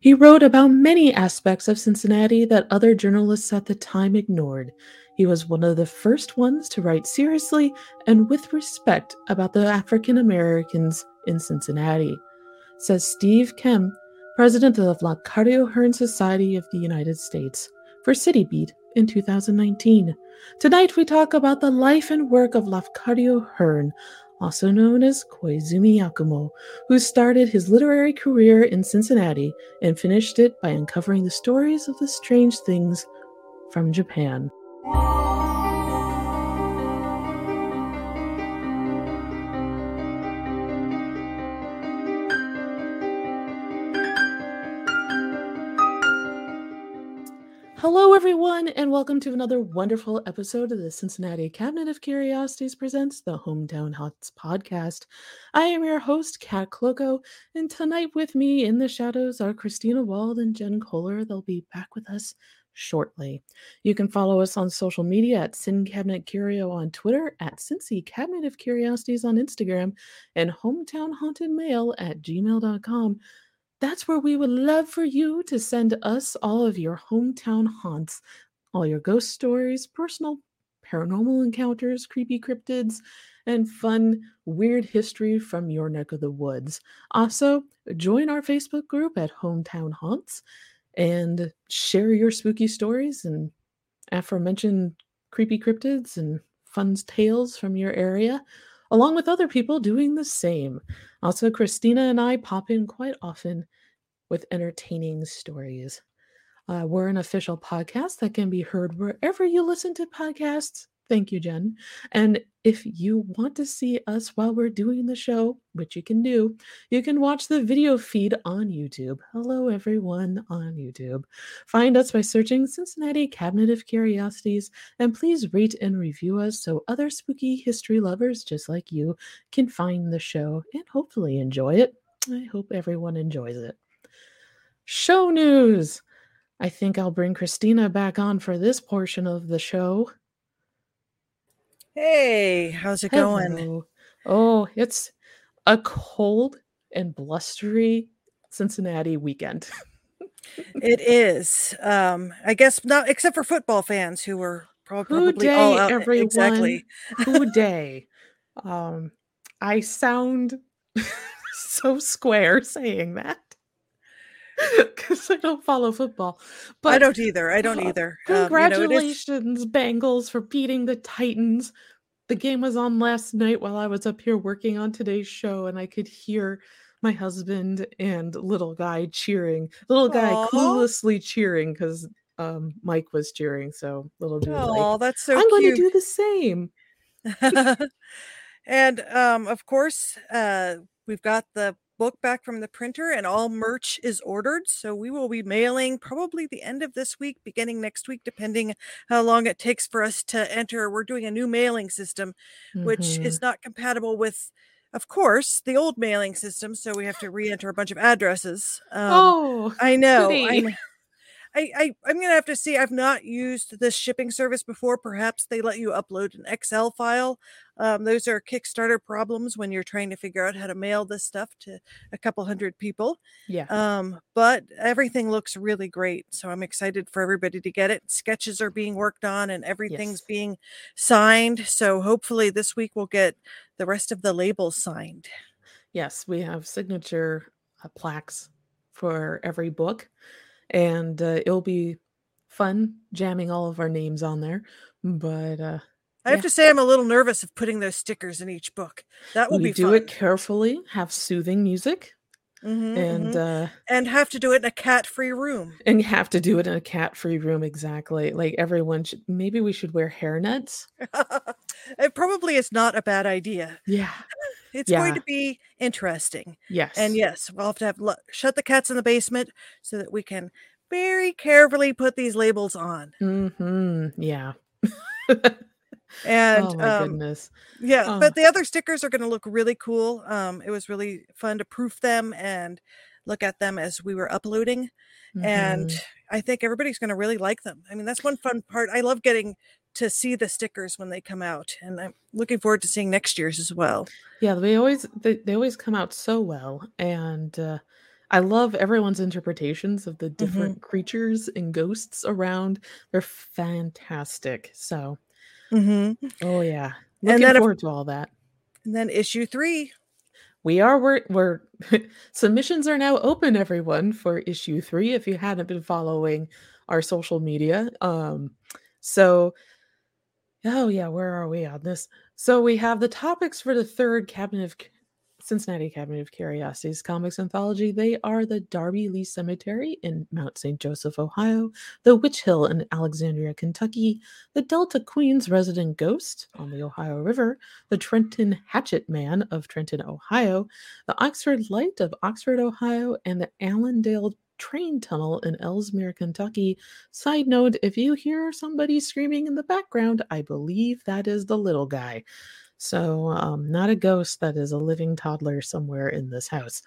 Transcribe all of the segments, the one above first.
He wrote about many aspects of Cincinnati that other journalists at the time ignored. He was one of the first ones to write seriously and with respect about the African Americans in Cincinnati, says Steve Kemme, president of the Lafcadio Hearn Society of the United States, for City Beat in 2019. Tonight we talk about the life and work of Lafcadio Hearn, also known as Koizumi Yakumo, who started his literary career in Cincinnati and finished it by uncovering the stories of the strange things from Japan. Hello, everyone, and welcome to another wonderful episode of the Cincinnati Cabinet of Curiosities presents the Hometown Haunts podcast. I am your host, Kat Klockow, and tonight with me in the shadows are Christina Wald and Jen Kohler. They'll be back with us shortly. You can follow us on social media at Sin Cabinet Curio on Twitter, at Cincy Cabinet of Curiosities on Instagram, and Hometown Haunted Mail at gmail.com. That's where we would love for you to send us all of your hometown haunts, all your ghost stories, personal paranormal encounters, creepy cryptids, and fun, weird history from your neck of the woods. Also, join our Facebook group at Hometown Haunts and share your spooky stories and aforementioned creepy cryptids and fun tales from your area along with other people doing the same. Also, Christina and I pop in quite often with entertaining stories. Uh, we're an official podcast that can be heard wherever you listen to podcasts. Thank you, Jen. And if you want to see us while we're doing the show, which you can do, you can watch the video feed on YouTube. Hello, everyone on YouTube. Find us by searching Cincinnati Cabinet of Curiosities, and please rate and review us so other spooky history lovers just like you can find the show and hopefully enjoy it. I hope everyone enjoys it. Show news! I think I'll bring Christina back on for this portion of the show. Hey, how's it Hello. going? Oh, it's a cold and blustery Cincinnati weekend. It is. Um, I guess not, except for football fans who were prob- Who probably all out. everyone? Exactly. Who day? Um, I sound so square saying that because I don't follow football. But I don't either. I don't either. Um, you know, is- Congratulations, Bengals, for beating the Titans. The game was on last night while I was up here working on today's show, and I could hear my husband and little guy cheering. Little guy Aw. cluelessly cheering because um, Mike was cheering. So little dude, like, Oh, that's so I'm going to do the same. and um, of course, uh, we've got the book back from the printer, and all merch is ordered. So we will be mailing probably the end of this week, beginning next week, depending how long it takes for us to enter. We're doing a new mailing system, which Mhm. is not compatible with. Of course, the old mailing system, so we have to re-enter a bunch of addresses. Um, oh, I know. I, goody. I, I I'm gonna have to see. I've not used this shipping service before. Perhaps they let you upload an Excel file. Um, those are Kickstarter problems when you're trying to figure out how to mail this stuff to a couple hundred people. yeah. Um, but everything looks really great, so I'm excited for everybody to get it. Sketches are being worked on, and everything's Yes. being signed. So hopefully this week we'll get the rest of the labels signed. Yes, we have signature uh, plaques for every book, and uh, it'll be fun jamming all of our names on there. But uh, I have Yeah. to say, I'm a little nervous of putting those stickers in each book. That will we be do fun. it carefully, have soothing music, Mhm, and mhm. uh, and have to do it in a cat-free room. and have to do it in a cat-free room. Exactly, like everyone should. Maybe we should wear hairnets. it probably is not a bad idea. Yeah. It's going to be interesting. Yes. And yes, we'll have to have shut the cats in the basement so that we can very carefully put these labels on. Hmm. Yeah. And oh my um, goodness. yeah, Oh. but the other stickers are going to look really cool. Um, it was really fun to proof them and look at them as we were uploading. and Mhm. I think everybody's going to really like them. I mean, that's one fun part. I love getting to see the stickers when they come out, and I'm looking forward to seeing next year's as well. Yeah, they always they, they always come out so well, and uh, I love everyone's interpretations of the Mhm. different creatures and ghosts around. They're fantastic. So, Mhm. oh yeah, And looking if forward to all that. and then issue 3. We are we're we're submissions are now open, everyone, for issue 3 if you hadn't been following our social media. Um, so oh yeah, where are we on this? So we have the topics for the third Cabinet of Cincinnati Cabinet of Curiosities comics anthology. They are the Darby Lee Cemetery in Mount St. Joseph, Ohio, the Witch Hill in Alexandria, Kentucky, the Delta Queens resident ghost on the Ohio River, the Trenton Hatchet Man of Trenton, Ohio, the Oxford Light of Oxford, Ohio, and the Allendale Train Tunnel in Ellesmere, Kentucky. Side note if you hear somebody screaming in the background, I believe that is the little guy. So, um, not a ghost, that is a living toddler somewhere in this house.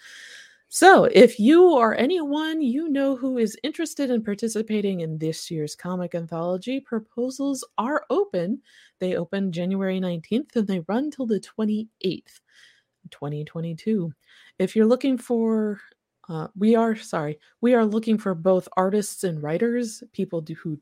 So, if you or anyone you know who is interested in participating in this year's comic anthology, proposals are open. They open January 19th and they run till the 28th, 2022. If you're looking for uh, we are sorry, we are looking for both artists and writers, people do, who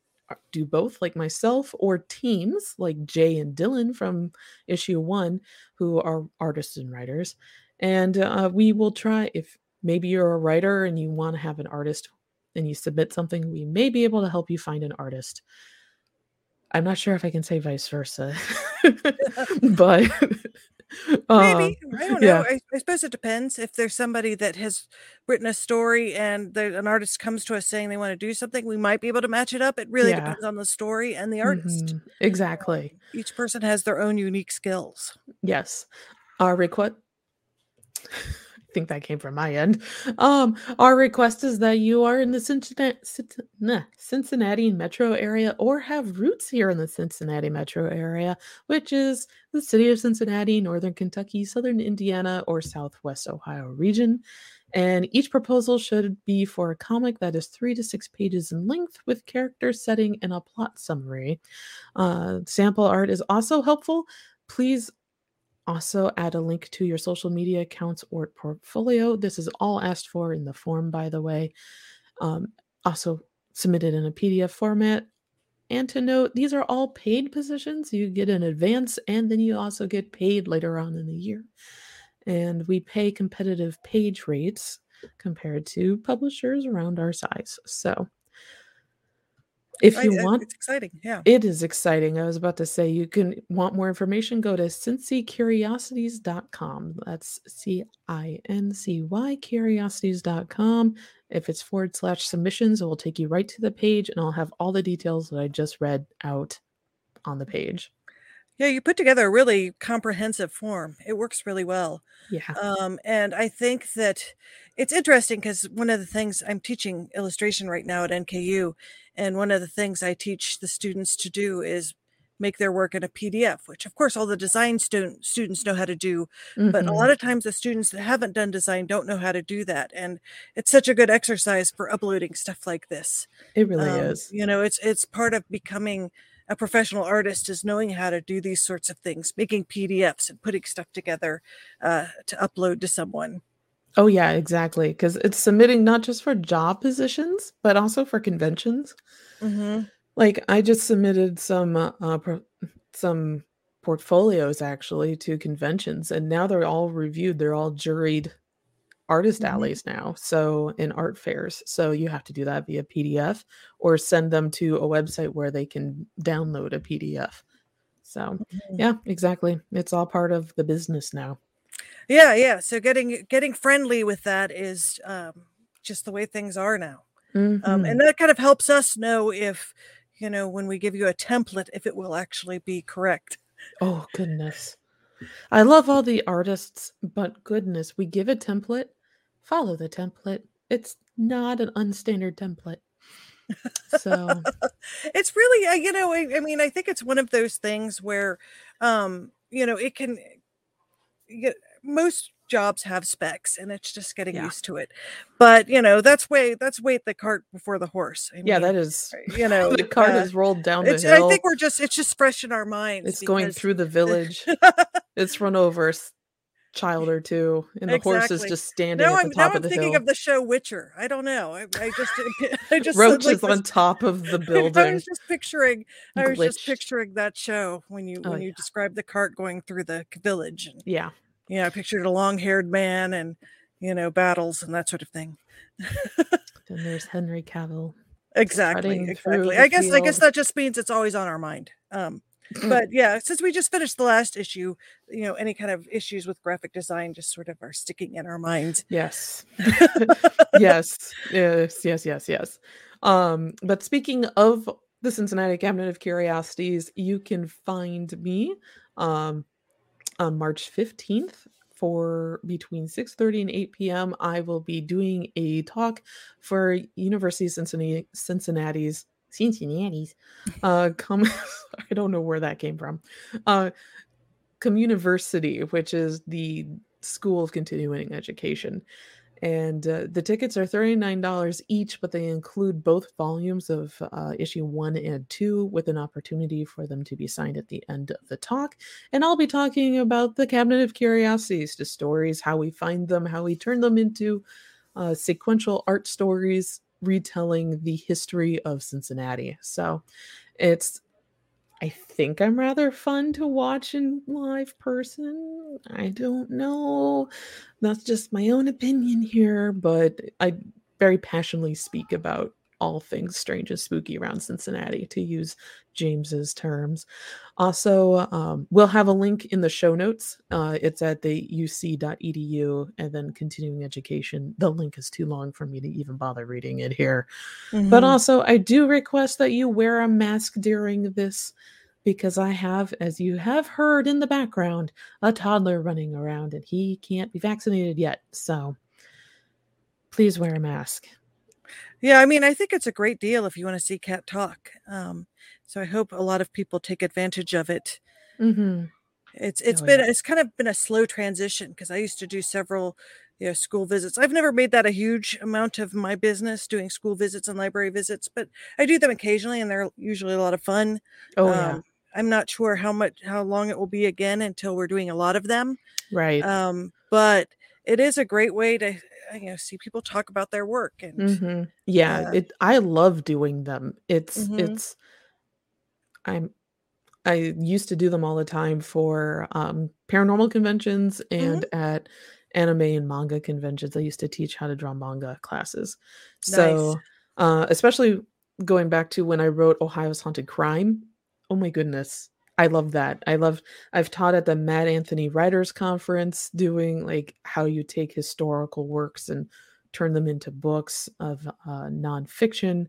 do both, like myself, or teams like Jay and Dylan from issue one, who are artists and writers. And uh, we will try, if maybe you're a writer and you want to have an artist and you submit something, we may be able to help you find an artist. I'm not sure if I can say vice versa, but Maybe. Um, I don't know. yeah. I, I suppose it depends. If there's somebody that has written a story and the, an artist comes to us saying they want to do something, we might be able to match it up. It really Yeah. depends on the story and the artist. Mhm, Exactly. Um, each person has their own unique skills. Yes. Our request I think that came from my end. Um, our request is that you are in the Cincinnati, Cincinnati metro area or have roots here in the Cincinnati metro area, which is the city of Cincinnati, northern Kentucky, southern Indiana, or southwest Ohio region. And each proposal should be for a comic that is three to six pages in length with character setting and a plot summary. Uh, sample art is also helpful. Please also add a link to your social media accounts or portfolio. This is all asked for in the form, by the way. Um, also submitted in a PDF format. And to note, these are all paid positions. You get an advance and then you also get paid later on in the year. And we pay competitive page rates compared to publishers around our size. So if you I- want it's exciting. Yeah. it is exciting. I was about to say you can want more information, go to cincycuriosities.com. That's C I N C Y curiosities.com. If it's forward slash submissions, it will take you right to the page and I'll have all the details that I just read out on the page. Yeah, you put together a really comprehensive form. It works really well. Yeah. Um, and I think that it's interesting because one of the things I'm teaching illustration right now at NKU, and one of the things I teach the students to do is make their work in a PDF, which of course all the design student students know how to do, but a Mhm. lot of times the students that haven't done design don't know how to do that. And it's such a good exercise for uploading stuff like this. It really Um, is. You know, it's it's part of becoming a professional artist is knowing how to do these sorts of things, making PDFs and putting stuff together uh, to upload to someone. Oh, yeah, exactly. Because it's submitting not just for job positions, but also for conventions. hmm Like I just submitted some uh, uh pro- some portfolios actually to conventions and now they're all reviewed. They're all juried artist Mhm. alleys now. So in art fairs. So you have to do that via PDF or send them to a website where they can download a PDF. So yeah, exactly. It's all part of the business now. Yeah, yeah. So getting getting friendly with that is um, just the way things are now, um, Mhm. and that kind of helps us know if you know when we give you a template if it will actually be correct. Oh goodness. I love all the artists, but goodness, we give a template, follow the template. It's not an unstandard template. So, it's really uh, you know I, I mean i think it's one of those things where um you know it can get most jobs have specs and it's just getting Yeah. used to it but you know that's way that's wait the cart before the horse I yeah, that is you know the cart uh, is rolled down the it's i think we're just it's just fresh in our minds It's going through the village. It's run over s- child or two, and the horse is just standing Now at I'm the now top I'm of thinking of the show Witcher. I don't know. I, I just I just Roach like is on top of the building. I was just picturing I was just picturing that show when you Oh, when you yeah. described the cart going through the village and Yeah. Yeah, I pictured a long-haired man and you know battles and that sort of thing. Then there's Henry Cavill. Exactly, exactly. I guess I guess that just means it's always on our mind. Um but yeah, since we just finished the last issue, you know, any kind of issues with graphic design just sort of are sticking in our minds. Yes. yes. Yes. Yes. Yes. Yes. Um, but speaking of the Cincinnati Cabinet of Curiosities, you can find me um on March 15th for between 6:30 and 8 p.m. I will be doing a talk for University of Cincinnati Cincinnati's Cincinnati's uh come I don't know where that came from. Uh Communiversity, which is the School of Continuing Education. And uh, the tickets are $39 each, but they include both volumes of uh, issue one and two with an opportunity for them to be signed at the end of the talk. And I'll be talking about the Cabinet of Curiosities, the stories, how we find them, how we turn them into uh, sequential art stories retelling the history of Cincinnati. So it's I think I'm rather fun to watch in live person. I don't know. That's just my own opinion here, but I very passionately speak about all things strange and spooky around Cincinnati, to use James's terms. Also, um, we'll have a link in the show notes. Uh, it's at the uc.edu and then continuing education. The link is too long for me to even bother reading it here. But Mhm. also, I do request that you wear a mask during this because I have, as you have heard in the background, a toddler running around and he can't be vaccinated yet. So please wear a mask. Yeah, I mean, I think it's a great deal if you want to see Kat talk. Um, so I hope a lot of people take advantage of it. hmm It's it's Oh, been yeah. it's kind of been a slow transition because I used to do several you know school visits. I've never made that a huge amount of my business doing school visits and library visits, but I do them occasionally and they're usually a lot of fun. Oh, yeah. Um, I'm not sure how much how long it will be again until we're doing a lot of them. Right. Um, but it is a great way to uh, you know see people talk about their work and hmm Yeah, uh, it. I love doing them. It's Mhm. it's. I'm. I used to do them all the time for um, paranormal conventions and at anime and manga conventions. I used to teach how to draw manga classes. Nice. So, uh, especially going back to when I wrote Ohio's Haunted Crime. Oh my goodness. I love that. I love I've taught at the Mad Anthony Writers Conference doing like how you take historical works and turn them into books of uh, nonfiction.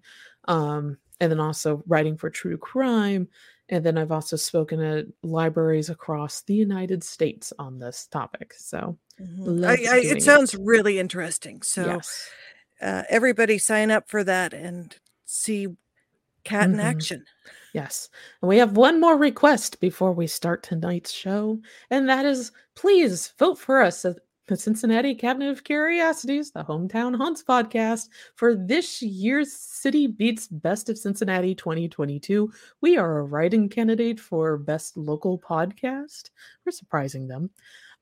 Um, and then also writing for true crime. And then I've also spoken at libraries across the United States on this topic. So, Mhm. I, I, doing it it. sounds really interesting. So yes. uh, everybody sign up for that and see Kat in Mhm. action. Yes. And we have one more request before we start tonight's show, and that is please vote for us at the Cincinnati Cabinet of Curiosities, the Hometown Haunts podcast, for this year's City Beats Best of Cincinnati 2022. We are a writing candidate for Best Local Podcast. We're surprising them.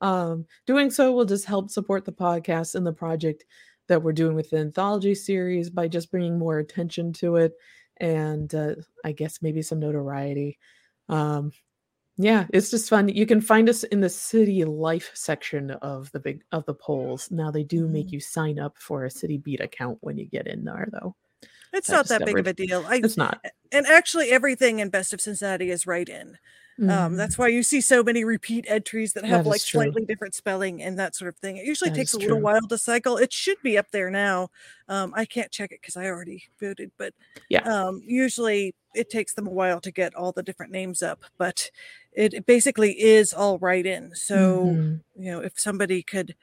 Um, doing so will just help support the podcast and the project that we're doing with the anthology series by just bringing more attention to it and uh, I guess maybe some notoriety. Um, yeah, it's just fun. You can find us in the city life section of the big of the polls. Now they do make Mhm. you sign up for a city beat account when you get in there, though. It's I not that big of a deal. I, It's not. and actually, everything in Best of Cincinnati is right in. Um, Mhm. that's why you see so many repeat entries that have That like slightly different spelling and that sort of thing. It usually That takes a little true. while to cycle. It should be up there now. Um, I can't check it because I already voted, but Yeah. um, usually it takes them a while to get all the different names up. But it, it basically is all right in. So Mhm. you know, if somebody could,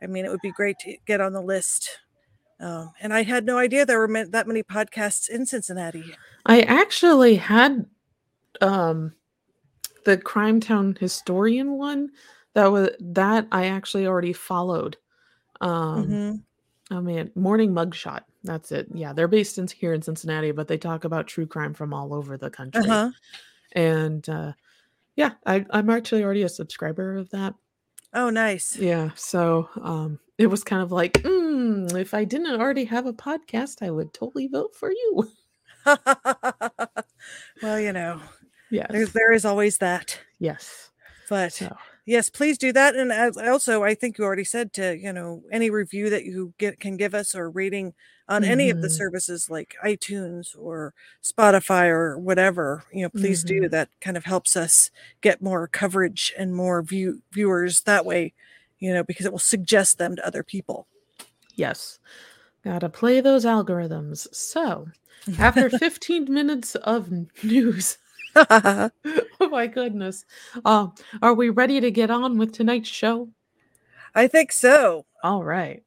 I mean, it would be great to get on the list. Um, and I had no idea there were that many podcasts in Cincinnati. I actually had um the Crime Town historian one. That was that I actually already followed. Um Mhm. Oh man, Morning Mugshot. That's it. Yeah, they're based in here in Cincinnati, but they talk about true crime from all over the country. Uh-huh. And uh, yeah, I, I'm actually already a subscriber of that. Oh, nice. Yeah, so um, it was kind of like, mm, if I didn't already have a podcast, I would totally vote for you. well, you know, yes, there's there is always that. Yes, but so. yes, please do that. And as also, I think you already said to you know any review that you get can give us or rating on mm-hmm. any of the mm-hmm. services like iTunes or Spotify or whatever. You know, please mm-hmm. do. That kind of helps us get more coverage and more view viewers that way. You know, because it will suggest them to other people. Yes. Gotta play those algorithms. So, after 15 minutes of news, oh my goodness. Uh, are we ready to get on with tonight's show? I think so. All right.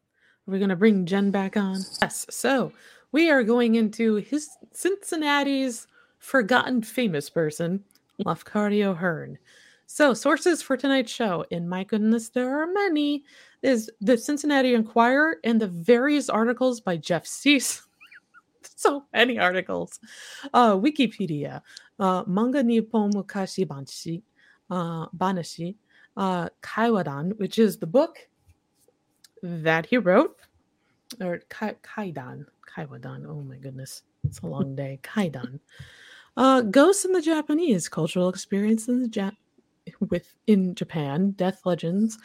We're going to bring Jen back on. Yes. So, we are going into his Cincinnati's forgotten famous person, Lafcadio Hearn. So, sources for tonight's show, and my goodness, there are many, is the Cincinnati Enquirer and the various articles by Jeff Suess. so many articles. Uh, Wikipedia, uh, Manga Nippon Mukashi Banshi, uh, Banashi, uh, Kaiwadan, which is the book that he wrote, or Kai- Kaidan, Kaiwadan. Oh my goodness, it's a long day. Kaidan. Uh, Ghosts in the Japanese cultural experience in the ja- with in Japan, death legends,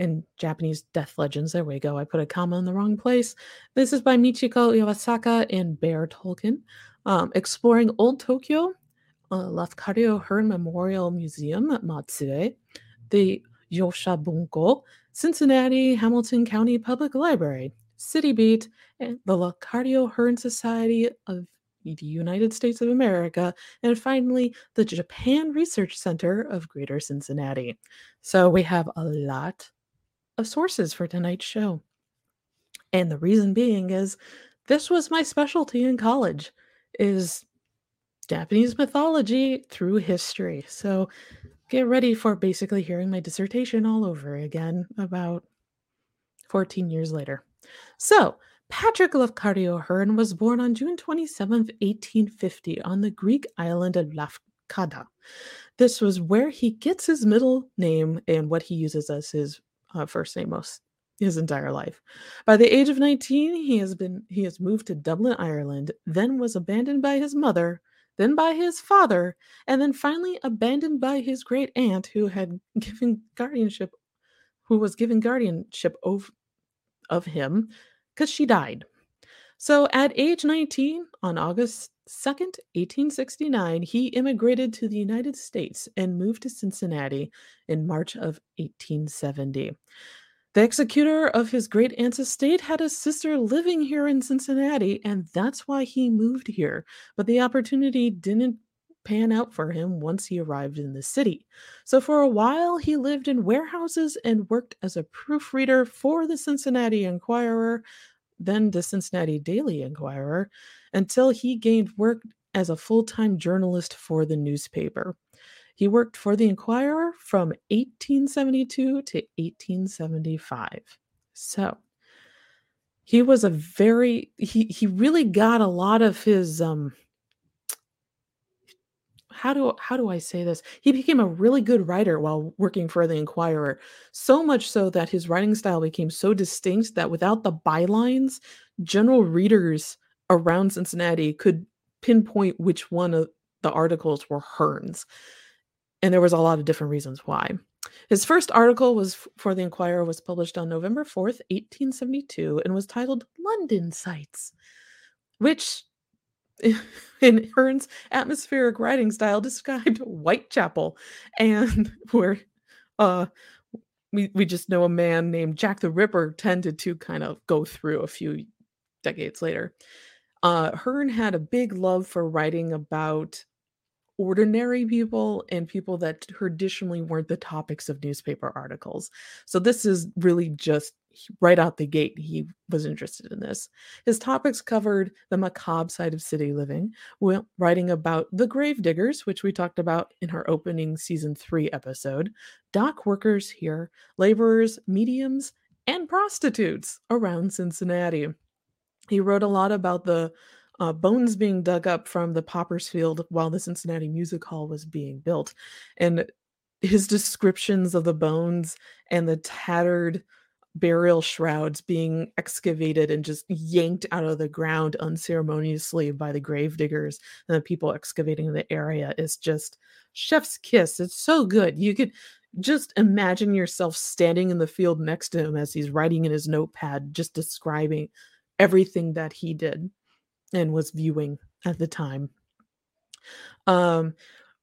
in Japanese death legends. There we go. I put a comma in the wrong place. This is by Michiko Iwasaka and Barre Toelken. Um, exploring Old Tokyo, uh, Lafcadio Hearn Memorial Museum at Matsue, the Yoshabunko, Cincinnati Hamilton County Public Library, City Beat, and the Lafcadio Hearn Society of the United States of America, and finally, the Japan Research Center of Greater Cincinnati. So we have a lot of sources for tonight's show. And the reason being is this was my specialty in college is Japanese mythology through history. So get ready for basically hearing my dissertation all over again about 14 years later. So, Patrick Lafcadio Hearn was born on June 27, 1850, on the Greek island of Lafkada. This was where he gets his middle name and what he uses as his uh, first name most his entire life. By the age of 19, he has been he has moved to Dublin, Ireland, then was abandoned by his mother, then by his father, and then finally abandoned by his great aunt who had given guardianship who was given guardianship of, of him cuz she died. So at age 19 on August 2nd, 1869, he immigrated to the United States and moved to Cincinnati in March of 1870. The executor of his great aunt's estate had a sister living here in Cincinnati, and that's why he moved here. But the opportunity didn't pan out for him once he arrived in the city. So for a while, he lived in warehouses and worked as a proofreader for the Cincinnati Enquirer, then the Cincinnati Daily Enquirer, until he gained work as a full time journalist for the newspaper. He worked for the Enquirer from 1872 to 1875. So he was a very he he really got a lot of his um how do how do I say this? He became a really good writer while working for the Enquirer. So much so that his writing style became so distinct that without the bylines, general readers around Cincinnati could pinpoint which one of the articles were Hearn's. And there was a lot of different reasons why. His first article was for the Enquirer was published on November 4th, 1872 and was titled London Sights, which in Hearn's atmospheric writing style described Whitechapel and where uh we, we just know a man named Jack the Ripper tended to kind of go through a few decades later. Uh, Hearn had a big love for writing about ordinary people and people that traditionally weren't the topics of newspaper articles. So this is really just right out the gate he was interested in this. His topics covered the macabre side of city living, writing about the grave diggers, which we talked about in our opening season 3 episode, dock workers here, laborers, mediums, and prostitutes around Cincinnati. He wrote a lot about the uh, bones being dug up from the Potters Field while the Cincinnati Music Hall was being built. And his descriptions of the bones and the tattered burial shrouds being excavated and just yanked out of the ground unceremoniously by the gravediggers and the people excavating the area is just chef's kiss. It's so good. You could just imagine yourself standing in the field next to him as he's writing in his notepad, just describing everything that he did and was viewing at the time. Um,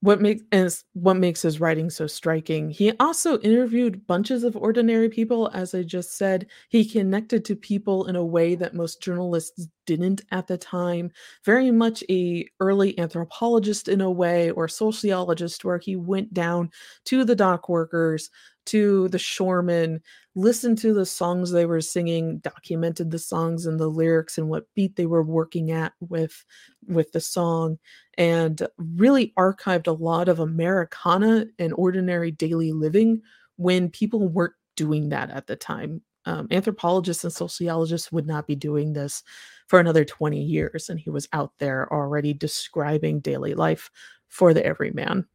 what makes what makes his writing so striking. He also interviewed bunches of ordinary people, as I just said. He connected to people in a way that most journalists didn't at the time. Very much a early anthropologist in a way, or sociologist, where he went down to the dock workers, to the shoremen, listened to the songs they were singing, documented the songs and the lyrics and what beat they were working at with with the song, and really archived a lot of Americana and ordinary daily living when people weren't doing that at the time. Um, anthropologists and sociologists would not be doing this for another 20 years, and he was out there already describing daily life for the everyman.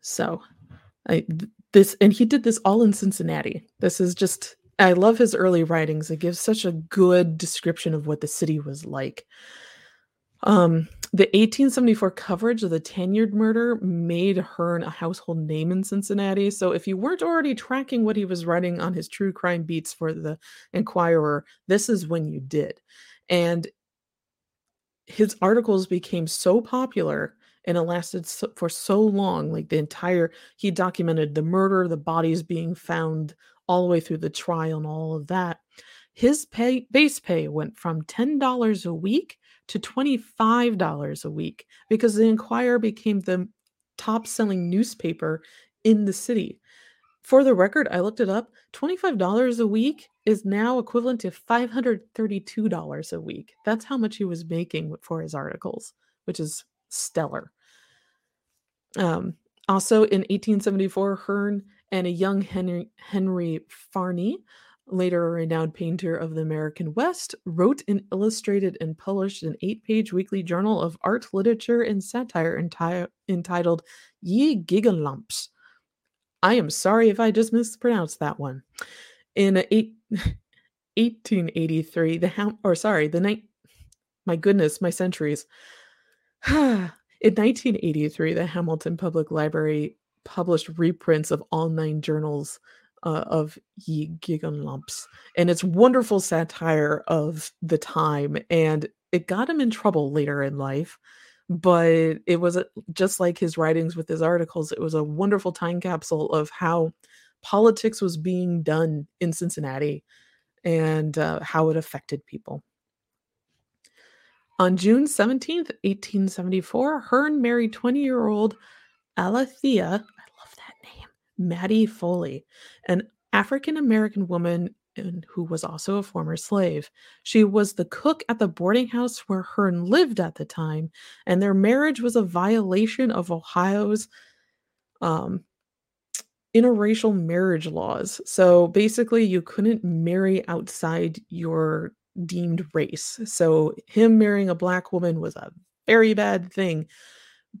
So I this and he did this all in Cincinnati. This is just I love his early writings. It gives such a good description of what the city was like. Um, the 1874 coverage of the Tanyard murder made Hearn a household name in Cincinnati. So if you weren't already tracking what he was writing on his true crime beats for the Enquirer, this is when you did. And his articles became so popular and it lasted so, for so long like the entire he documented the murder the bodies being found all the way through the trial and all of that his pay base pay went from $10 a week to $25 a week because the Enquirer became the top selling newspaper in the city. For the record, I looked it up. $25 a week is now equivalent to $532 a week. That's how much he was making for his articles, which is stellar. Um, also in 1874, Hearn and a young Henry, Henry Farny, later a renowned painter of the American West, wrote and illustrated and published an eight page weekly journal of art, literature, and satire enti- entitled Ye Gigalumps. I am sorry if I just mispronounced that one. In eight, 1883, the Ham- or sorry, the night, my goodness, my centuries. In 1983, the Hamilton Public Library published reprints of all nine journals uh, of Ye Giganlumps, and it's wonderful satire of the time, and it got him in trouble later in life. But it was just like his writings with his articles, it was a wonderful time capsule of how politics was being done in Cincinnati and uh, how it affected people. On June 17, 1874, Hearn married 20 year old Alethea, I love that name, Mattie Foley, an African American woman who was also a former slave. She was the cook at the boarding house where Hearn lived at the time, and their marriage was a violation of Ohio's um, interracial marriage laws. So basically, you couldn't marry outside your deemed race. So him marrying a black woman was a very bad thing,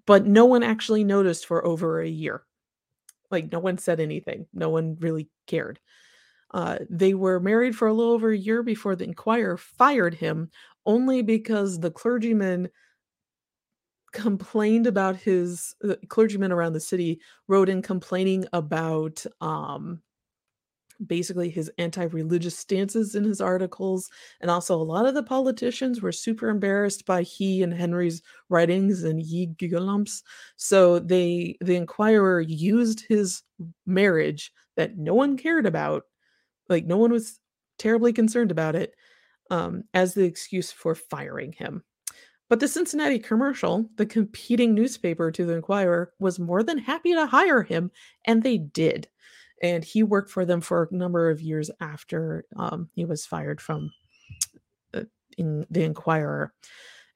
but no one actually noticed for over a year. Like no one said anything. No one really cared. Uh, they were married for a little over a year before the Enquirer fired him, only because the clergyman complained about his uh, clergymen around the city wrote in complaining about um, basically his anti-religious stances in his articles and also a lot of the politicians were super embarrassed by he and henry's writings and ye gigalumps so they the enquirer used his marriage that no one cared about like no one was terribly concerned about it um, as the excuse for firing him. But the Cincinnati Commercial, the competing newspaper to the Enquirer, was more than happy to hire him, and they did and he worked for them for a number of years after um, he was fired from uh, in the Enquirer.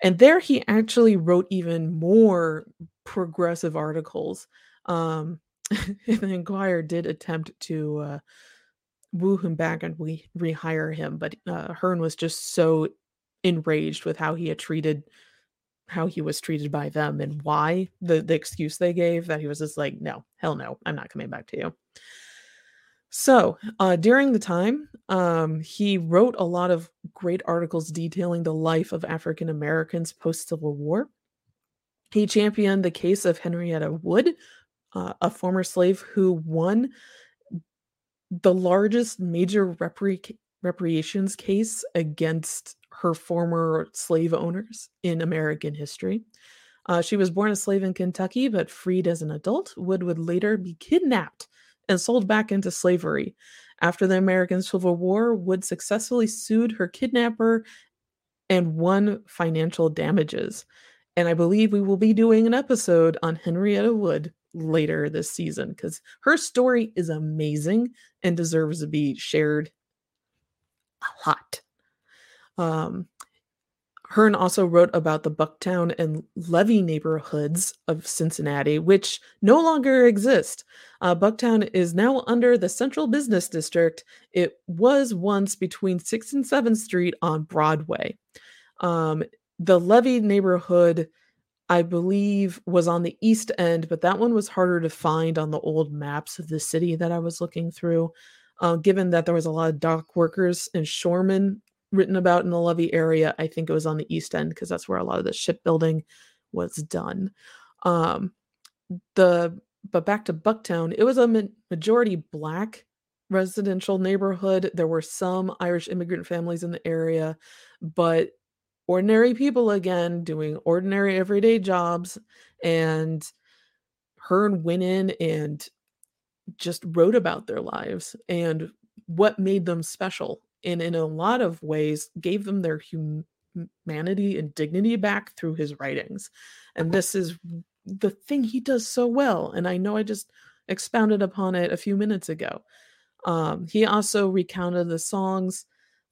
And there he actually wrote even more progressive articles. Um, the Enquirer did attempt to uh, woo him back and rehire him, but uh, Hearn was just so enraged with how he had treated how he was treated by them and why the the excuse they gave that he was just like no hell no i'm not coming back to you so uh, during the time um, he wrote a lot of great articles detailing the life of african americans post civil war he championed the case of henrietta wood uh, a former slave who won the largest major repri- reparations case against her former slave owners in American history. Uh, she was born a slave in Kentucky, but freed as an adult. Wood would later be kidnapped and sold back into slavery. After the American Civil War, Wood successfully sued her kidnapper and won financial damages. And I believe we will be doing an episode on Henrietta Wood later this season because her story is amazing and deserves to be shared a lot. Um, Hearn also wrote about the Bucktown and Levee neighborhoods of Cincinnati, which no longer exist. Uh, Bucktown is now under the Central Business District. It was once between 6th and 7th Street on Broadway. Um, the Levee neighborhood, I believe, was on the east end, but that one was harder to find on the old maps of the city that I was looking through. Uh, given that there was a lot of dock workers and shoremen written about in the Levee area. I think it was on the East End because that's where a lot of the shipbuilding was done. Um, the but back to Bucktown, it was a ma- majority black residential neighborhood. There were some Irish immigrant families in the area, but ordinary people again doing ordinary everyday jobs. And Hearn went in and just wrote about their lives and what made them special and in a lot of ways gave them their humanity and dignity back through his writings. And this is the thing he does so well. And I know I just expounded upon it a few minutes ago. Um, he also recounted the songs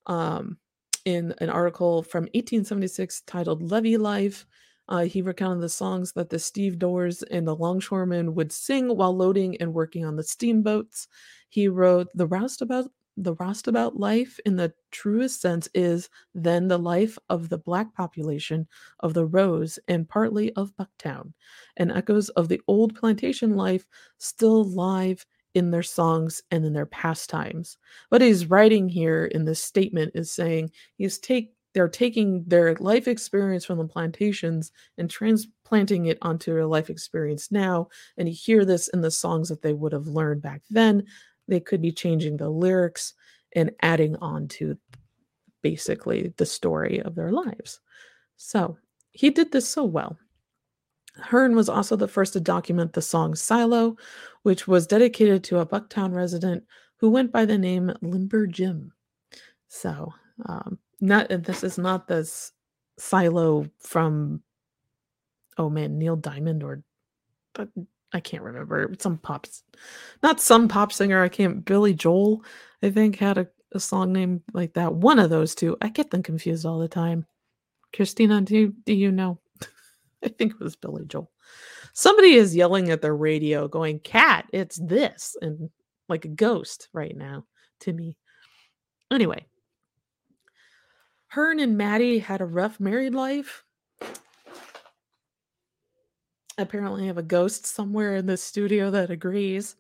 um, in an article from 1876 titled Levee Life. Uh, he recounted the songs that the stevedores and the longshoremen would sing while loading and working on the steamboats. He wrote the roustabout the roustabout life in the truest sense is then the life of the black population of the Rows and partly of Bucktown, and echoes of the old plantation life still live in their songs and in their pastimes. What he's writing here in this statement is saying he's take they're taking their life experience from the plantations and transplanting it onto their life experience now. And you hear this in the songs that they would have learned back then they could be changing the lyrics and adding on to basically the story of their lives. So he did this so well. Hearn was also the first to document the song Silo, which was dedicated to a Bucktown resident who went by the name Limber Jim. So, um, not this is not this Silo from oh man, Neil Diamond or I can't remember some pops, not some pop singer. I can't. Billy Joel, I think, had a, a song named like that. One of those two. I get them confused all the time. Christina, do you, do you know? I think it was Billy Joel. Somebody is yelling at their radio, going, "Kat, it's this," and like a ghost right now to me. Anyway, Hearn and Mattie had a rough married life apparently have a ghost somewhere in the studio that agrees.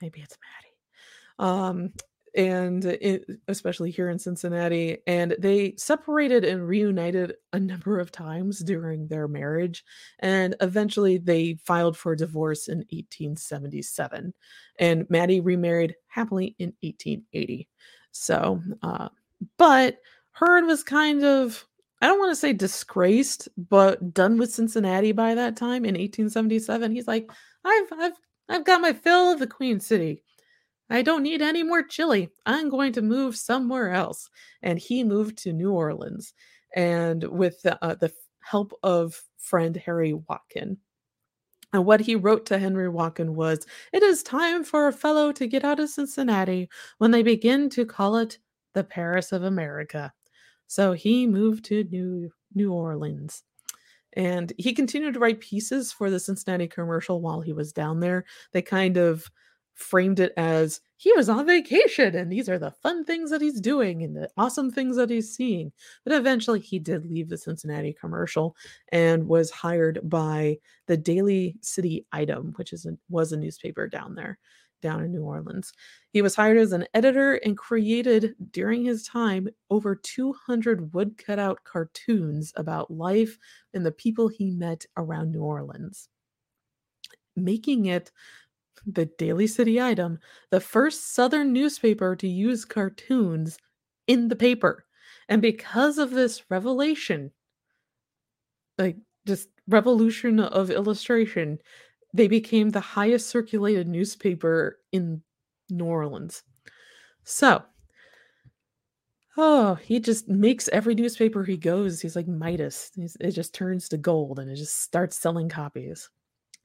Maybe it's Mattie. Um, and it, especially here in Cincinnati. And they separated and reunited a number of times during their marriage. And eventually they filed for divorce in 1877. And Mattie remarried happily in 1880. So, uh, but Hearn was kind of I don't want to say disgraced, but done with Cincinnati by that time in 1877. He's like, I've I've I've got my fill of the Queen City. I don't need any more chili. I'm going to move somewhere else. And he moved to New Orleans, and with the, uh, the help of friend Harry Watkin. And what he wrote to Henry Watkin was, "It is time for a fellow to get out of Cincinnati when they begin to call it the Paris of America." So he moved to New New Orleans. And he continued to write pieces for the Cincinnati commercial while he was down there. They kind of framed it as he was on vacation and these are the fun things that he's doing and the awesome things that he's seeing. But eventually he did leave the Cincinnati commercial and was hired by the Daily City Item, which is a, was a newspaper down there down in New Orleans. He was hired as an editor and created during his time over 200 wood cutout cartoons about life and the people he met around New Orleans, making it the Daily City Item, the first Southern newspaper to use cartoons in the paper. And because of this revelation, like just revolution of illustration, they became the highest circulated newspaper in New Orleans. So, oh, he just makes every newspaper he goes, he's like Midas. He's, it just turns to gold and it just starts selling copies.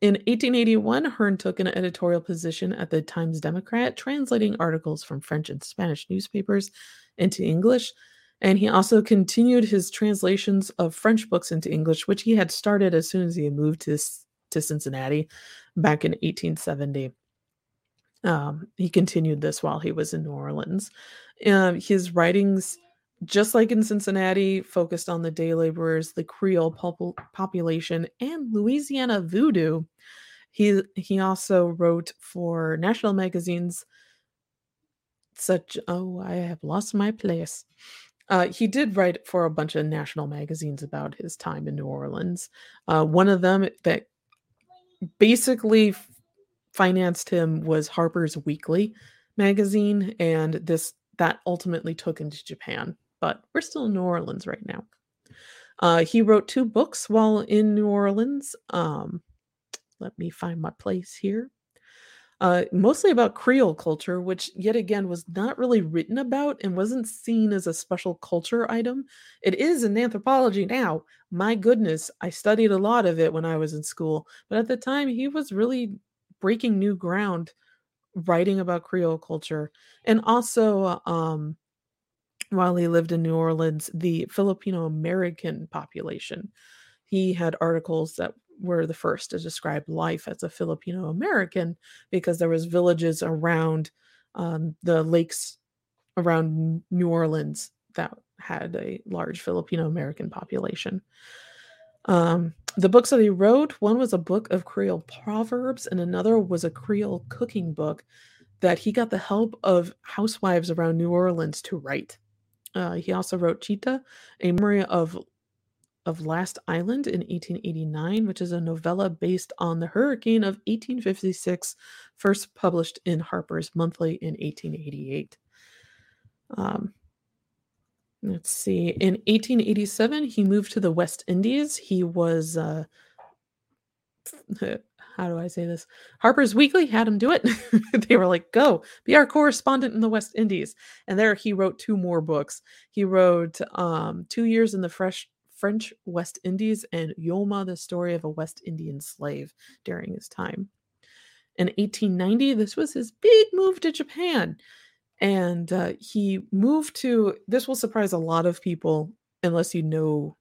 In 1881, Hearn took an editorial position at the Times Democrat, translating articles from French and Spanish newspapers into English. And he also continued his translations of French books into English, which he had started as soon as he moved to, to Cincinnati back in 1870. Um, he continued this while he was in New Orleans. Um, his writings just like in Cincinnati, focused on the day laborers, the Creole pop- population, and Louisiana voodoo. He he also wrote for national magazines such oh I have lost my place. Uh, he did write for a bunch of national magazines about his time in New Orleans. Uh, one of them that basically financed him was Harper's Weekly magazine, and this that ultimately took him to Japan but we're still in New Orleans right now. Uh, he wrote two books while in New Orleans. Um, let me find my place here. Uh, mostly about Creole culture, which yet again was not really written about and wasn't seen as a special culture item. It is in anthropology now. My goodness, I studied a lot of it when I was in school, but at the time he was really breaking new ground writing about Creole culture and also um, while he lived in New Orleans, the Filipino American population. He had articles that were the first to describe life as a Filipino American because there was villages around um, the lakes around New Orleans that had a large Filipino American population. Um, the books that he wrote, one was a book of Creole proverbs, and another was a Creole cooking book that he got the help of housewives around New Orleans to write. Uh, he also wrote Chita, a memory of of Last Island in 1889, which is a novella based on the hurricane of 1856, first published in Harper's Monthly in 1888. Um, let's see. In 1887, he moved to the West Indies. He was uh, how do I say this? Harper's Weekly had him do it. they were like, go be our correspondent in the West Indies. And there he wrote two more books. He wrote um, Two Years in the Fresh French West Indies and Youma, the story of a West Indian slave during his time. In 1890, this was his big move to Japan. And uh, he moved to, this will surprise a lot of people unless you know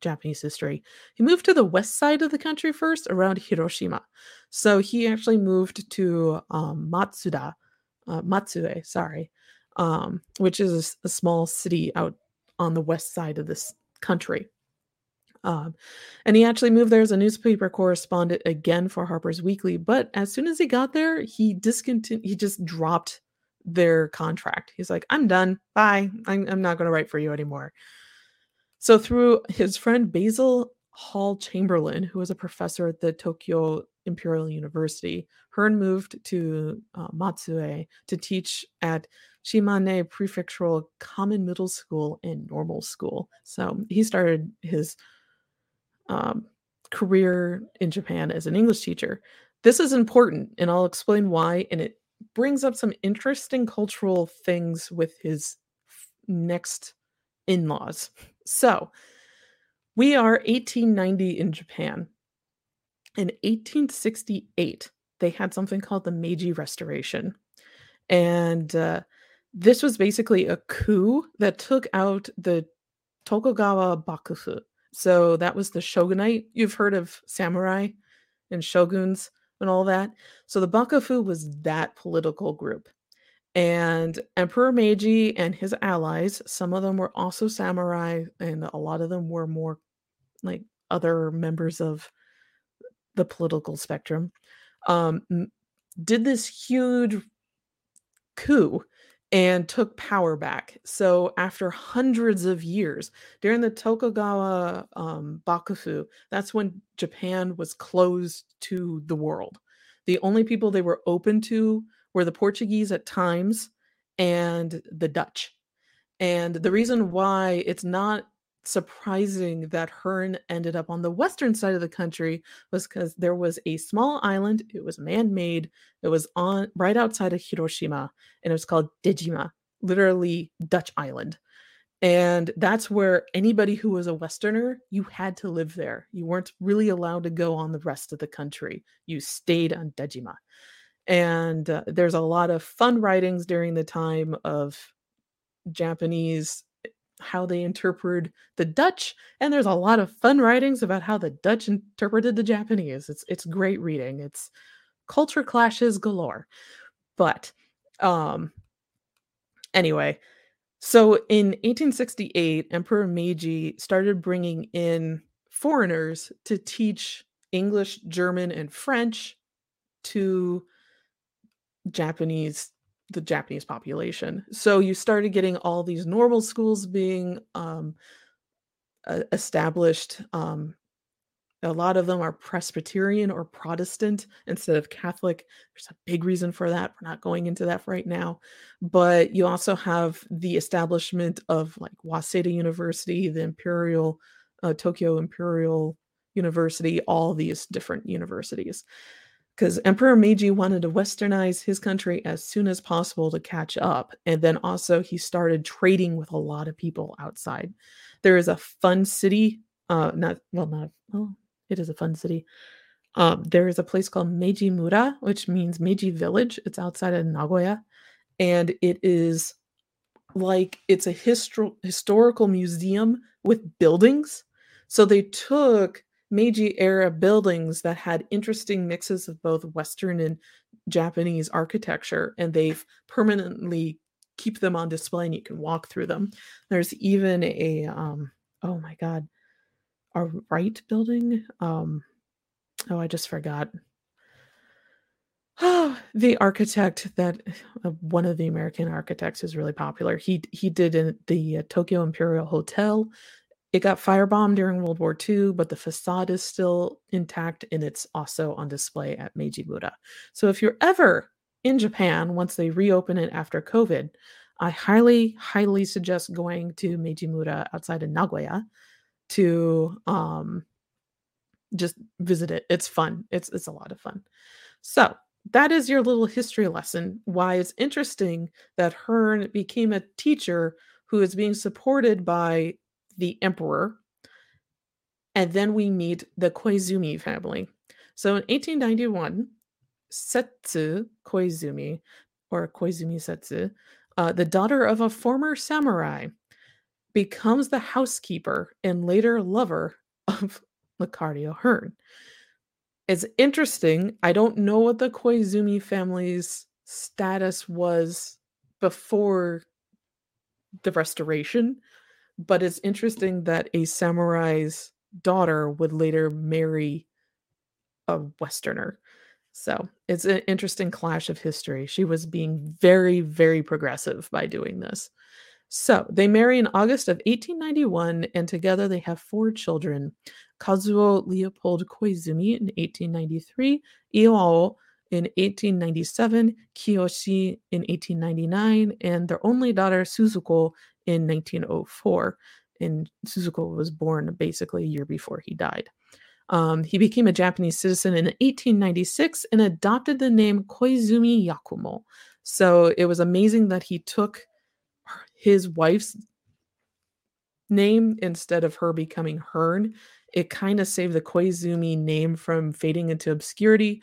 Japanese history. He moved to the west side of the country first, around Hiroshima. So he actually moved to um, Matsuda, uh, Matsue, sorry, um, which is a, a, small city out on the west side of this country. Um, and he actually moved there as a newspaper correspondent again for Harper's Weekly. But as soon as he got there, he discontinued. He just dropped their contract. He's like, "I'm done. Bye. I'm, I'm not going to write for you anymore." So, through his friend Basil Hall Chamberlain, who was a professor at the Tokyo Imperial University, Hearn moved to uh, Matsue to teach at Shimane Prefectural Common Middle School and Normal School. So he started his um, career in Japan as an English teacher. This is important, and I'll explain why. And it brings up some interesting cultural things with his next in laws. So we are 1890 in Japan. In 1868, they had something called the Meiji Restoration. And uh, this was basically a coup that took out the Tokugawa Bakufu. So that was the shogunate. You've heard of samurai and shoguns. and all that. So the Bakufu was that political group. And Emperor Meiji and his allies, some of them were also samurai, and a lot of them were more like other members of the political spectrum, um, did this huge coup and took power back. So after hundreds of years, during the Tokugawa um, Bakufu, that's when Japan was closed to the world. The only people they were open to were the Portuguese at times and the Dutch. And the reason why it's not surprising that Hearn ended up on the western side of the country was because there was a small island. It was man-made. It was on right outside of Hiroshima, and it was called Dejima, literally Dutch island. And that's where anybody who was a Westerner, you had to live there. You weren't really allowed to go on the rest of the country. You stayed on Dejima and uh, there's a lot of fun writings during the time of Japanese how they interpreted the Dutch and there's a lot of fun writings about how the Dutch interpreted the Japanese. It's it's great reading. It's culture clashes galore. But um anyway so in 1868 Emperor Meiji started bringing in foreigners to teach English German and French to Japanese the Japanese population. So you started getting all these normal schools being um, established. Um, a lot of them are Presbyterian or Protestant instead of Catholic. There's a big reason for that. We're not going into that right now. But you also have the establishment of like Waseda University, the Imperial, uh, Tokyo Imperial University, all these different universities because Emperor Meiji wanted to westernize his country as soon as possible to catch up. And then also, he started trading with a lot of people outside. There is a fun city, uh, not well, not well, it is a fun city. Um, there is a place called Meiji Mura, which means Meiji Village. It's outside of Nagoya, and it is like it's a histor- historical museum with buildings. So they took Meiji era buildings that had interesting mixes of both Western and Japanese architecture, and they've permanently keep them on display and you can walk through them. There's even a um, oh my god, a Wright building. Um, oh, I just forgot. Oh, the architect that uh, one of the American architects is really popular. He he did the uh, Tokyo Imperial Hotel it got firebombed during World War II, but the facade is still intact and it's also on display at Meiji Mura. So if you're ever in Japan once they reopen it after COVID, I highly, highly suggest going to Meiji Mura outside of Nagoya to um, just visit it. It's fun. It's it's a lot of fun. So that is your little history lesson. Why it's interesting that Hearn became a teacher who is being supported by the emperor. And then we meet the Koizumi family. So in 1891, Setsu Koizumi, or Koizumi Setsu, uh, the daughter of a former samurai, becomes the housekeeper and later lover of Lafcadio Hearn. It's interesting. I don't know what the Koizumi family's status was before the restoration, but it's interesting that a samurai's daughter would later marry a Westerner. So it's an interesting clash of history. She was being very, very progressive by doing this. So they marry in August of 1891, and together they have four children Kazuo Leopold Koizumi in 1893, Iwao in 1897, Kiyoshi in 1899, and their only daughter Suzuko in 1904. And Suzuko was born basically a year before he died. Um, he became a Japanese citizen in 1896 and adopted the name Koizumi Yakumo. So it was amazing that he took his wife's name instead of her becoming Hearn. It kind of saved the Koizumi name from fading into obscurity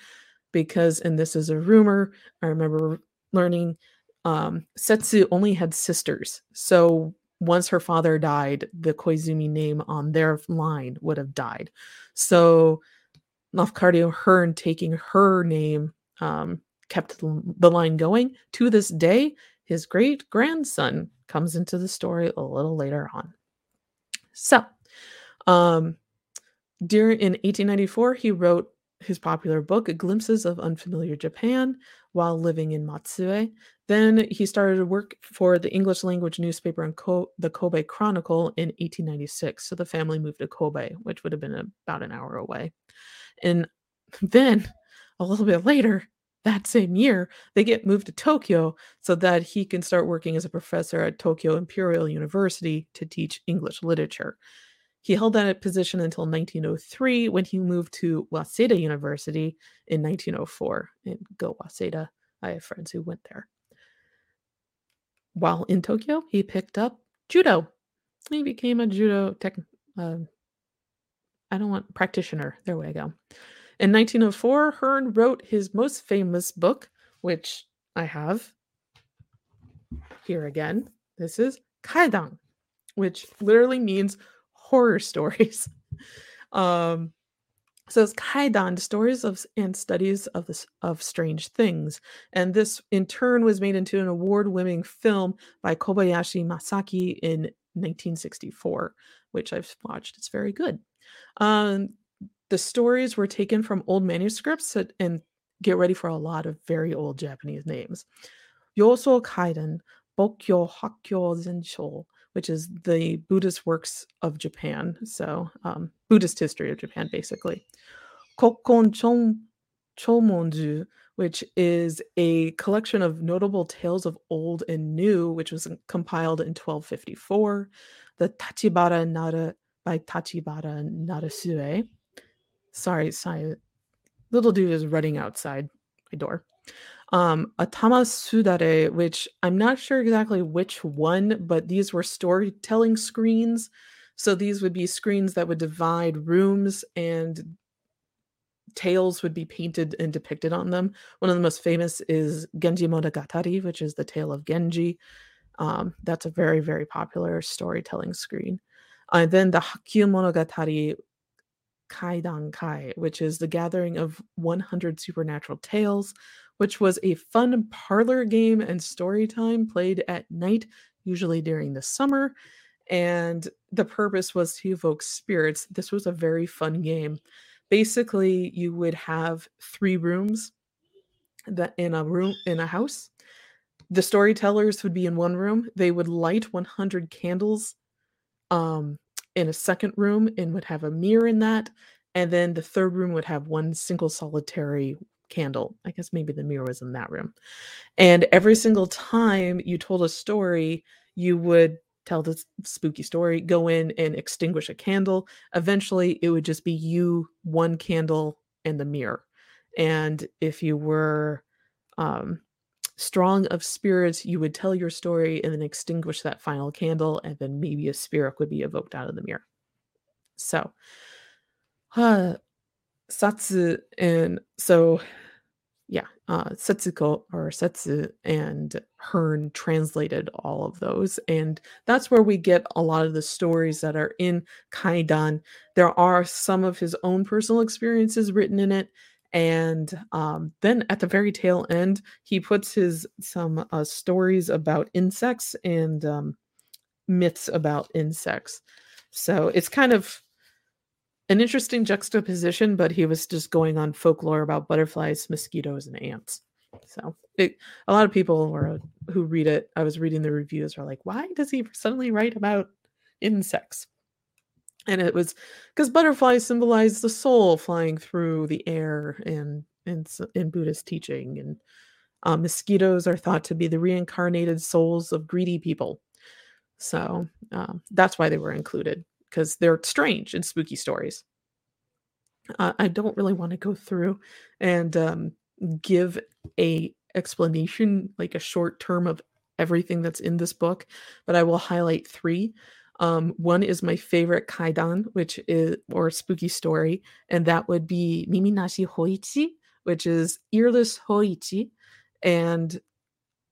because, and this is a rumor, I remember learning um, Setsu only had sisters. So once her father died, the Koizumi name on their line would have died. So Lafcadio Hearn taking her name um, kept the line going. To this day, his great grandson comes into the story a little later on. So, um, during in 1894, he wrote his popular book, Glimpses of Unfamiliar Japan, while living in Matsue. Then he started to work for the English language newspaper and Ko- the Kobe Chronicle in 1896. So the family moved to Kobe, which would have been about an hour away. And then a little bit later, that same year, they get moved to Tokyo so that he can start working as a professor at Tokyo Imperial University to teach English literature. He held that position until 1903 when he moved to Waseda University in 1904. And go Waseda. I have friends who went there. While in Tokyo, he picked up judo. He became a judo tech. Uh, I don't want practitioner. There we go. In 1904, Hearn wrote his most famous book, which I have here again. This is Kaidan, which literally means horror stories. um, so it's Kaidan, stories of and studies of this of strange things, and this in turn was made into an award-winning film by Kobayashi Masaki in 1964, which I've watched. It's very good. Um, the stories were taken from old manuscripts and get ready for a lot of very old Japanese names. Yoso Kaidan, Bokyo Hakyo Zensho, which is the Buddhist works of Japan. So, um, Buddhist history of Japan, basically. Kokon Chom, Chomonju, which is a collection of notable tales of old and new, which was compiled in 1254. The Tachibara Nara by Tachibara Narasue. Sorry, sorry. Little dude is running outside my door um, Atama Sudare, which I'm not sure exactly which one, but these were storytelling screens. So these would be screens that would divide rooms and tales would be painted and depicted on them. One of the most famous is Genji Monogatari, which is the tale of Genji. Um, that's a very, very popular storytelling screen. And uh, then the Hakyu Monogatari Kaidan Kai, which is the gathering of 100 supernatural tales, which was a fun parlor game and story time played at night, usually during the summer. And the purpose was to evoke spirits. This was a very fun game. Basically, you would have three rooms that in a room in a house. The storytellers would be in one room. They would light 100 candles um, in a second room and would have a mirror in that. And then the third room would have one single solitary candle. I guess maybe the mirror was in that room. And every single time you told a story, you would tell this spooky story, go in and extinguish a candle. Eventually, it would just be you, one candle, and the mirror. And if you were um, strong of spirits, you would tell your story and then extinguish that final candle, and then maybe a spirit would be evoked out of the mirror. So, uh, Satsu, and so yeah, uh, Setsuko or Setsu and Hearn translated all of those. And that's where we get a lot of the stories that are in Kaidan. There are some of his own personal experiences written in it. And um, then at the very tail end, he puts his some uh, stories about insects and um, myths about insects. So it's kind of an interesting juxtaposition, but he was just going on folklore about butterflies, mosquitoes, and ants. So it, a lot of people were, who read it, I was reading the reviews were like, why does he suddenly write about insects? And it was because butterflies symbolize the soul flying through the air in in, in Buddhist teaching, and uh, mosquitoes are thought to be the reincarnated souls of greedy people. So uh, that's why they were included because they're strange and spooky stories. Uh, I don't really want to go through and um, give a explanation, like a short term of everything that's in this book, but I will highlight three. Um, one is my favorite kaidan, which is or spooky story, and that would be Miminashi Hoichi, which is earless Hoichi, and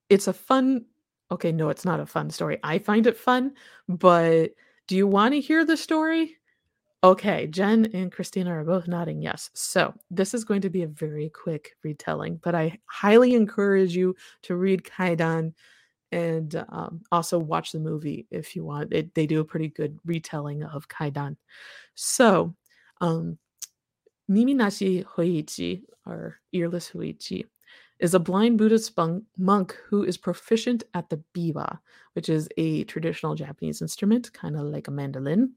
it's a fun. Okay, no, it's not a fun story. I find it fun, but do you want to hear the story? Okay, Jen and Christina are both nodding yes. So, this is going to be a very quick retelling, but I highly encourage you to read Kaidan and um, also watch the movie if you want. It, they do a pretty good retelling of Kaidan. So, um, Miminashi Hoichi, or earless Hoichi, is a blind Buddhist monk who is proficient at the biwa, which is a traditional Japanese instrument, kind of like a mandolin.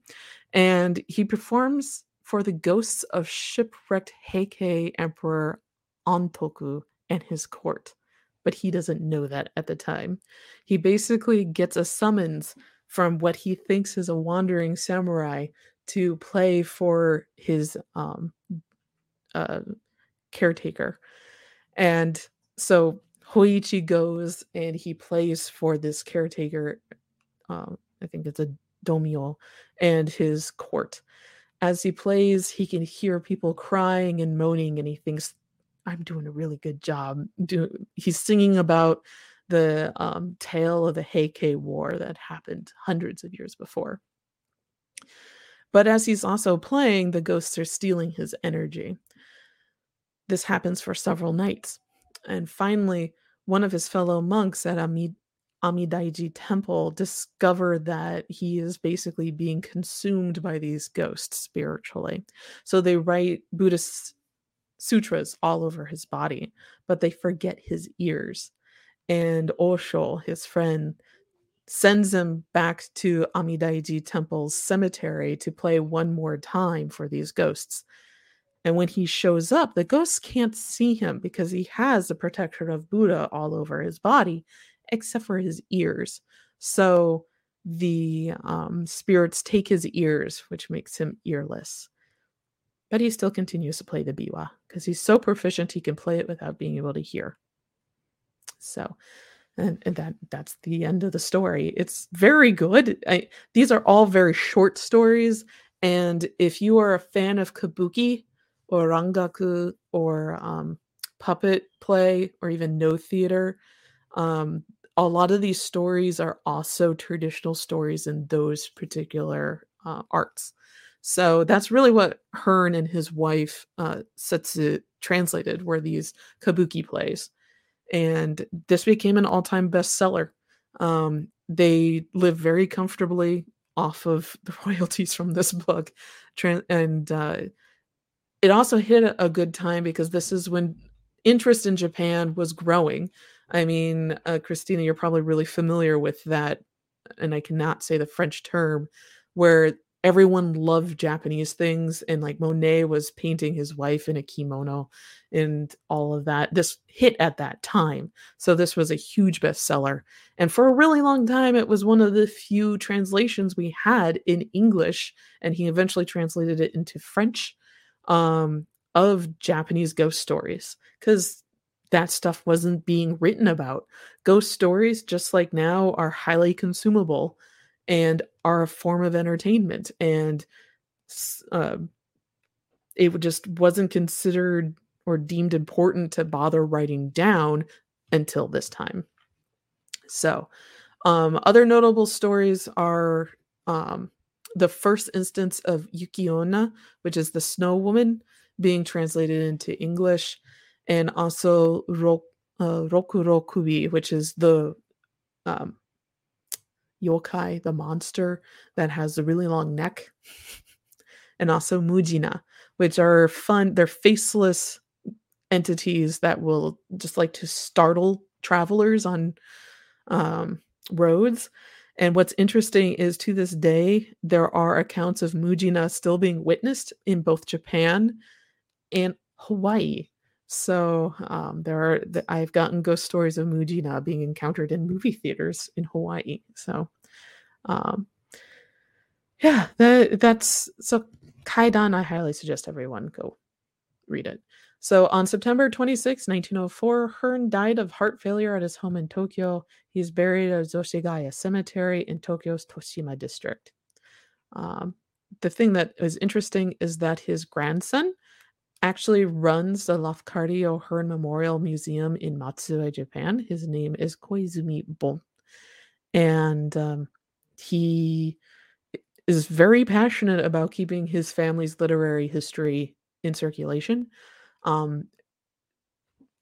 And he performs for the ghosts of shipwrecked Heikei Emperor Antoku and his court. But he doesn't know that at the time. He basically gets a summons from what he thinks is a wandering samurai to play for his um, uh, caretaker. And so Hoichi goes and he plays for this caretaker. Um, I think it's a daimyo and his court. As he plays, he can hear people crying and moaning, and he thinks, "I'm doing a really good job." Do he's singing about the um, tale of the Heike War that happened hundreds of years before. But as he's also playing, the ghosts are stealing his energy. This happens for several nights. And finally, one of his fellow monks at Amid- Amidaiji Temple discovered that he is basically being consumed by these ghosts spiritually. So they write Buddhist sutras all over his body, but they forget his ears. And Osho, his friend, sends him back to Amidaiji Temple's cemetery to play one more time for these ghosts. And when he shows up, the ghosts can't see him because he has the protection of Buddha all over his body, except for his ears. So the um, spirits take his ears, which makes him earless. But he still continues to play the biwa because he's so proficient he can play it without being able to hear. So, and, and that that's the end of the story. It's very good. I, these are all very short stories, and if you are a fan of kabuki, or rangaku or um, puppet play or even Noh theater. Um, a lot of these stories are also traditional stories in those particular uh, arts. So that's really what Hearn and his wife uh, Setsu translated were these kabuki plays, and this became an all-time bestseller. Um, they live very comfortably off of the royalties from this book, and uh, it also hit a good time because this is when interest in Japan was growing. I mean, uh, Christina, you're probably really familiar with that, and I cannot say the French term, where everyone loved Japanese things, and like Monet was painting his wife in a kimono and all of that. This hit at that time. So this was a huge bestseller. And for a really long time, it was one of the few translations we had in English, and he eventually translated it into French um, of Japanese ghost stories because that stuff wasn't being written about. Ghost stories, just like now, are highly consumable and are a form of entertainment. And uh, it just wasn't considered or deemed important to bother writing down until this time. So, um, other notable stories are um, the first instance of Yuki-onna, which is the snow woman, being translated into English, and also Ro- uh, Rokurokubi, which is the um, yokai, the monster that has a really long neck, and also Mujina, which are fun. They're faceless entities that will just like to startle travelers on um, roads and what's interesting is to this day, there are accounts of Mujina still being witnessed in both Japan and Hawaii. So um, there are, I've gotten ghost stories of Mujina being encountered in movie theaters in Hawaii. So, um, yeah, that, that's so Kaidan. I highly suggest everyone go read it. So on September 26, 1904, Hearn died of heart failure at his home in Tokyo. He's buried at Zoshigaya Cemetery in Tokyo's Toshima district. Um, the thing that is interesting is that his grandson actually runs the Lafcadio Hearn Memorial Museum in Matsue, Japan. His name is Koizumi Bon. And um, he is very passionate about keeping his family's literary history in circulation. Um,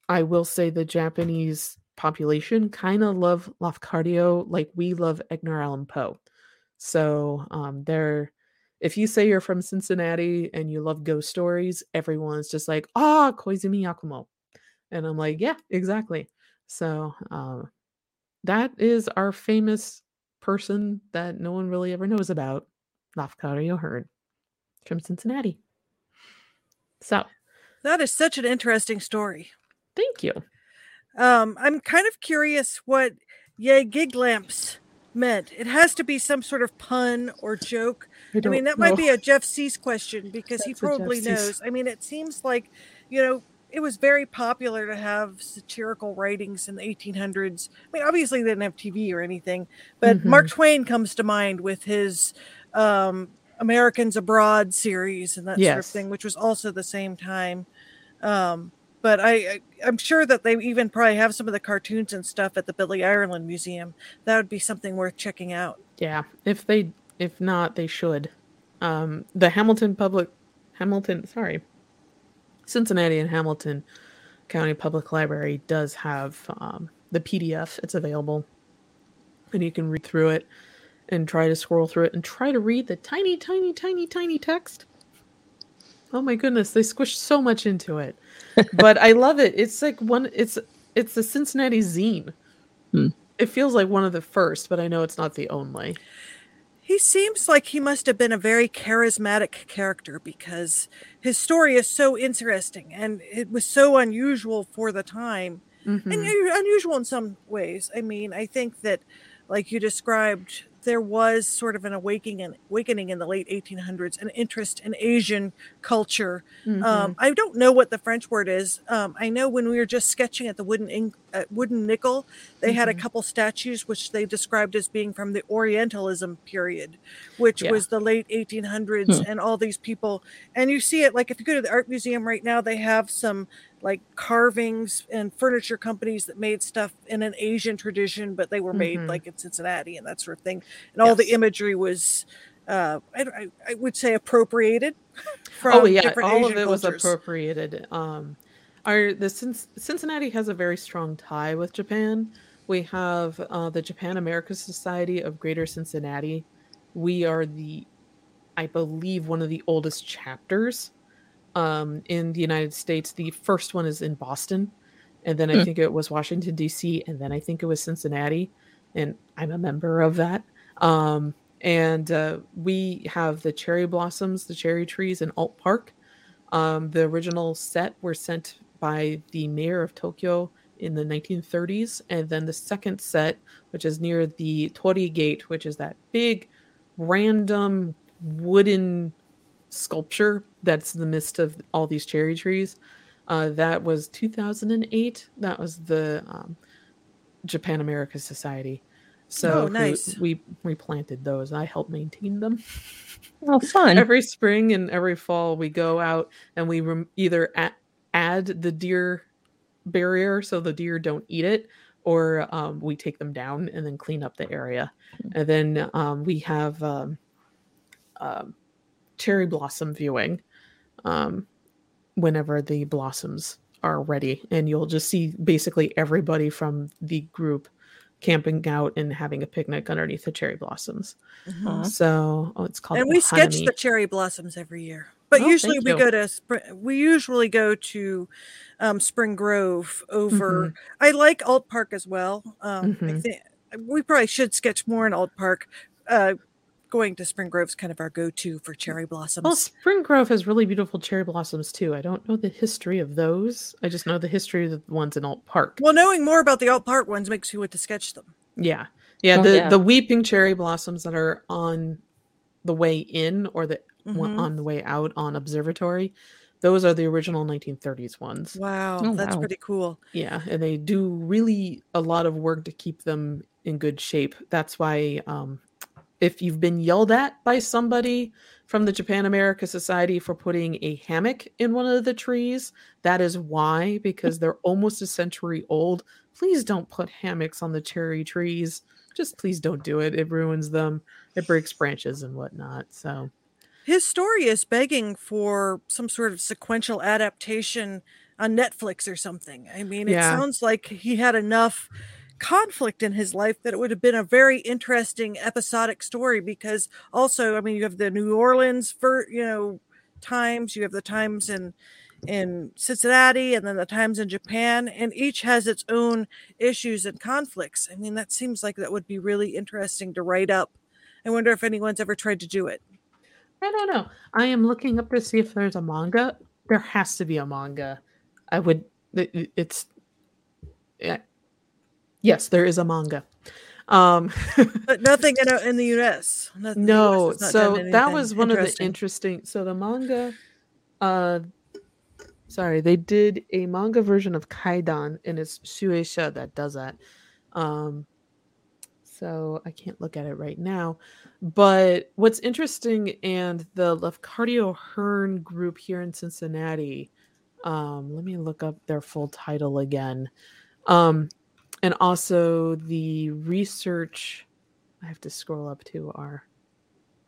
I will say the Japanese population kind of love Lafcadio like we love Edgar Allan Poe. So um, they're if you say you're from Cincinnati and you love ghost stories, everyone's just like, ah, oh, Koizumi Yakumo. And I'm like, yeah, exactly. So uh, that is our famous person that no one really ever knows about, Lafcadio Hearn from Cincinnati. So that is such an interesting story. Thank you. Um, I'm kind of curious what Ye Giglampz meant. It has to be some sort of pun or joke. I, I mean, that know. might be a Jeff Suess question because That's he probably knows. I mean, it seems like, you know, it was very popular to have satirical writings in the 1800s. I mean, obviously they didn't have TV or anything, but mm-hmm. Mark Twain comes to mind with his um, Americans Abroad series and that yes. sort of thing, which was also the same time. Um, but I, I am sure that they even probably have some of the cartoons and stuff at the Billy Ireland Museum. That would be something worth checking out. Yeah, if they if not, they should. Um, the Hamilton Public Hamilton, sorry, Cincinnati and Hamilton County Public Library does have um, the PDF. It's available, and you can read through it and try to scroll through it and try to read the tiny, tiny, tiny, tiny text. Oh my goodness, they squished so much into it but I love it. It's like one. It's it's the Cincinnati zine. Hmm. It feels like one of the first, but I know it's not the only. He seems like he must have been a very charismatic character because his story is so interesting and it was so unusual for the time mm-hmm. and unusual in some ways. I mean, I think that, like you described, there was sort of an awakening and awakening in the late 1800s, an interest in Asian culture. Um, mm-hmm. Um, I don't know what the French word is. Um, I know when we were just sketching at the wooden ink, uh, wooden nickel, they mm-hmm. had a mm-hmm. couple statues which they described as being from the Orientalism period, which yeah. was the late 1800s, hmm. and all these people. And you see it like if you go to the art museum right now, they have some like carvings and furniture companies that made stuff in an Asian tradition, but they were made mm-hmm. like in Cincinnati and that sort of thing. And all yes. the imagery was, uh, I, I, would say, appropriated. oh yeah, all Asian of it cultures. was appropriated. Um, our the Cincinnati has a very strong tie with Japan. We have uh, the Japan America Society of Greater Cincinnati. We are the, I believe, one of the oldest chapters um, in the United States. The first one is in Boston, and then I mm. think it was Washington D.C., and then I think it was Cincinnati, and I'm a member of that. Um, and uh, we have the cherry blossoms, the cherry trees in Ault Park. Um, the original set were sent by the mayor of Tokyo in the 1930s, and then the second set, which is near the Torii Gate, which is that big, random wooden sculpture that's in the midst of all these cherry trees. Uh, that was 2008. That was the um, Japan America Society. So oh, nice. we we planted those. I helped maintain them. Oh, fun! every spring and every fall, we go out and we rem- either a- add the deer barrier so the deer don't eat it, or um, we take them down and then clean up the area. Hmm. And then um, we have um, um cherry blossom viewing um, whenever the blossoms are ready. And you'll just see basically everybody from the group camping out and having a picnic underneath the cherry blossoms. Mm-hmm. So oh, it's called. And we sketch the cherry blossoms every year. But oh, usually we go to we usually go to um, Spring Grove over. Mm-hmm. I like Ault Park as well. Um, mm-hmm. I think we probably should sketch more in Ault Park. Uh, going to Spring Grove is kind of our go-to for cherry blossoms. Well, Spring Grove has really beautiful cherry blossoms too. I don't know the history of those. I just know the history of the ones in Ault Park. Well, knowing more about the Ault Park ones makes you want to sketch them. Yeah, yeah. Oh, the yeah. the weeping cherry blossoms that are on the way in or the mm-hmm. on the way out on Observatory. Those are the original 1930s ones. Wow, oh, that's wow. pretty cool. Yeah, and they do really a lot of work to keep them in good shape. That's why um, if you've been yelled at by somebody from the Japan America Society for putting a hammock in one of the trees, that is why, because they're almost a century old. Please don't put hammocks on the cherry trees. Just please don't do it. It ruins them. it breaks branches and whatnot. So his story is begging for some sort of sequential adaptation on Netflix or something. I mean, it Yeah. sounds like he had enough conflict in his life that it would have been a very interesting episodic story because also, I mean, you have the New Orleans for, you know, times, you have the times in in Cincinnati and then the times in Japan and each has its own issues and conflicts. I mean, that seems like that would be really interesting to write up. I wonder if anyone's ever tried to do it. I don't know. I am looking up to see if there's a manga. There has to be a manga. I would. it- it- It's. Yes, there is a manga. Um, But nothing in, in the US. Nothing- the US no, so that was one of the interesting. interesting. So the manga, uh, sorry, they did a manga version of Kaidan, and it's Shueisha that does that. Um, so I can't look at it right now. But what's interesting, and the Lafcadio Hearn group here in Cincinnati, um, let me look up their full title again. Um, and also the research, I have to scroll up to our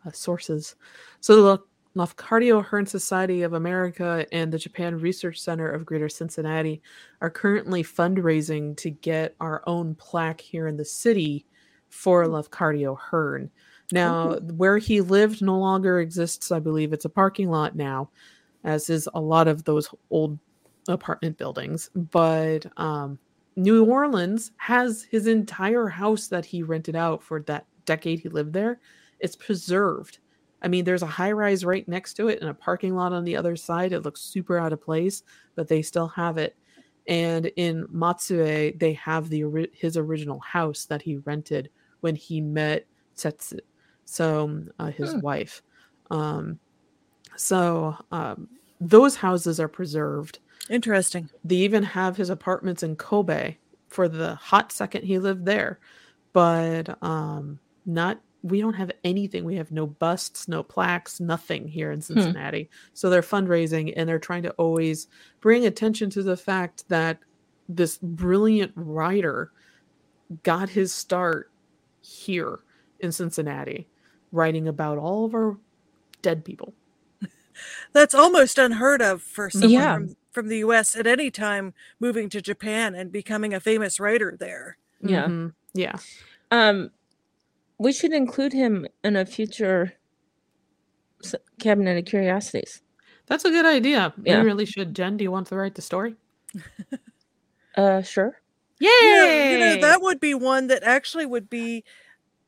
uh, sources. So the Lafcadio Hearn Society of America and the Japan Research Center of Greater Cincinnati are currently fundraising to get our own plaque here in the city for Lafcadio Hearn. Now, where he lived no longer exists. I believe it's a parking lot now, as is a lot of those old apartment buildings. But um, New Orleans has his entire house that he rented out for that decade he lived there. It's preserved. I mean, there's a high rise right next to it and a parking lot on the other side. It looks super out of place, but they still have it. And in Matsue, they have the his original house that he rented when he met Setsu, so uh, his Hmm. wife. Um, so um, those houses are preserved. Interesting. They even have his apartments in Kobe for the hot second he lived there, but um, not. We don't have anything. We have no busts, no plaques, nothing here in Cincinnati. So they're fundraising and they're trying to always bring attention to the fact that this brilliant writer got his start here in Cincinnati, writing about all of our dead people. That's almost unheard of for someone Yeah. from, from the US at any time moving to Japan and becoming a famous writer there. Yeah. Mhm. Yeah. Um, we should include him in a future cabinet of curiosities. That's a good idea. Yeah. We really should. Jen, do you want to write the story? Uh, sure. Yay! Yeah, you know, that would be one that actually would be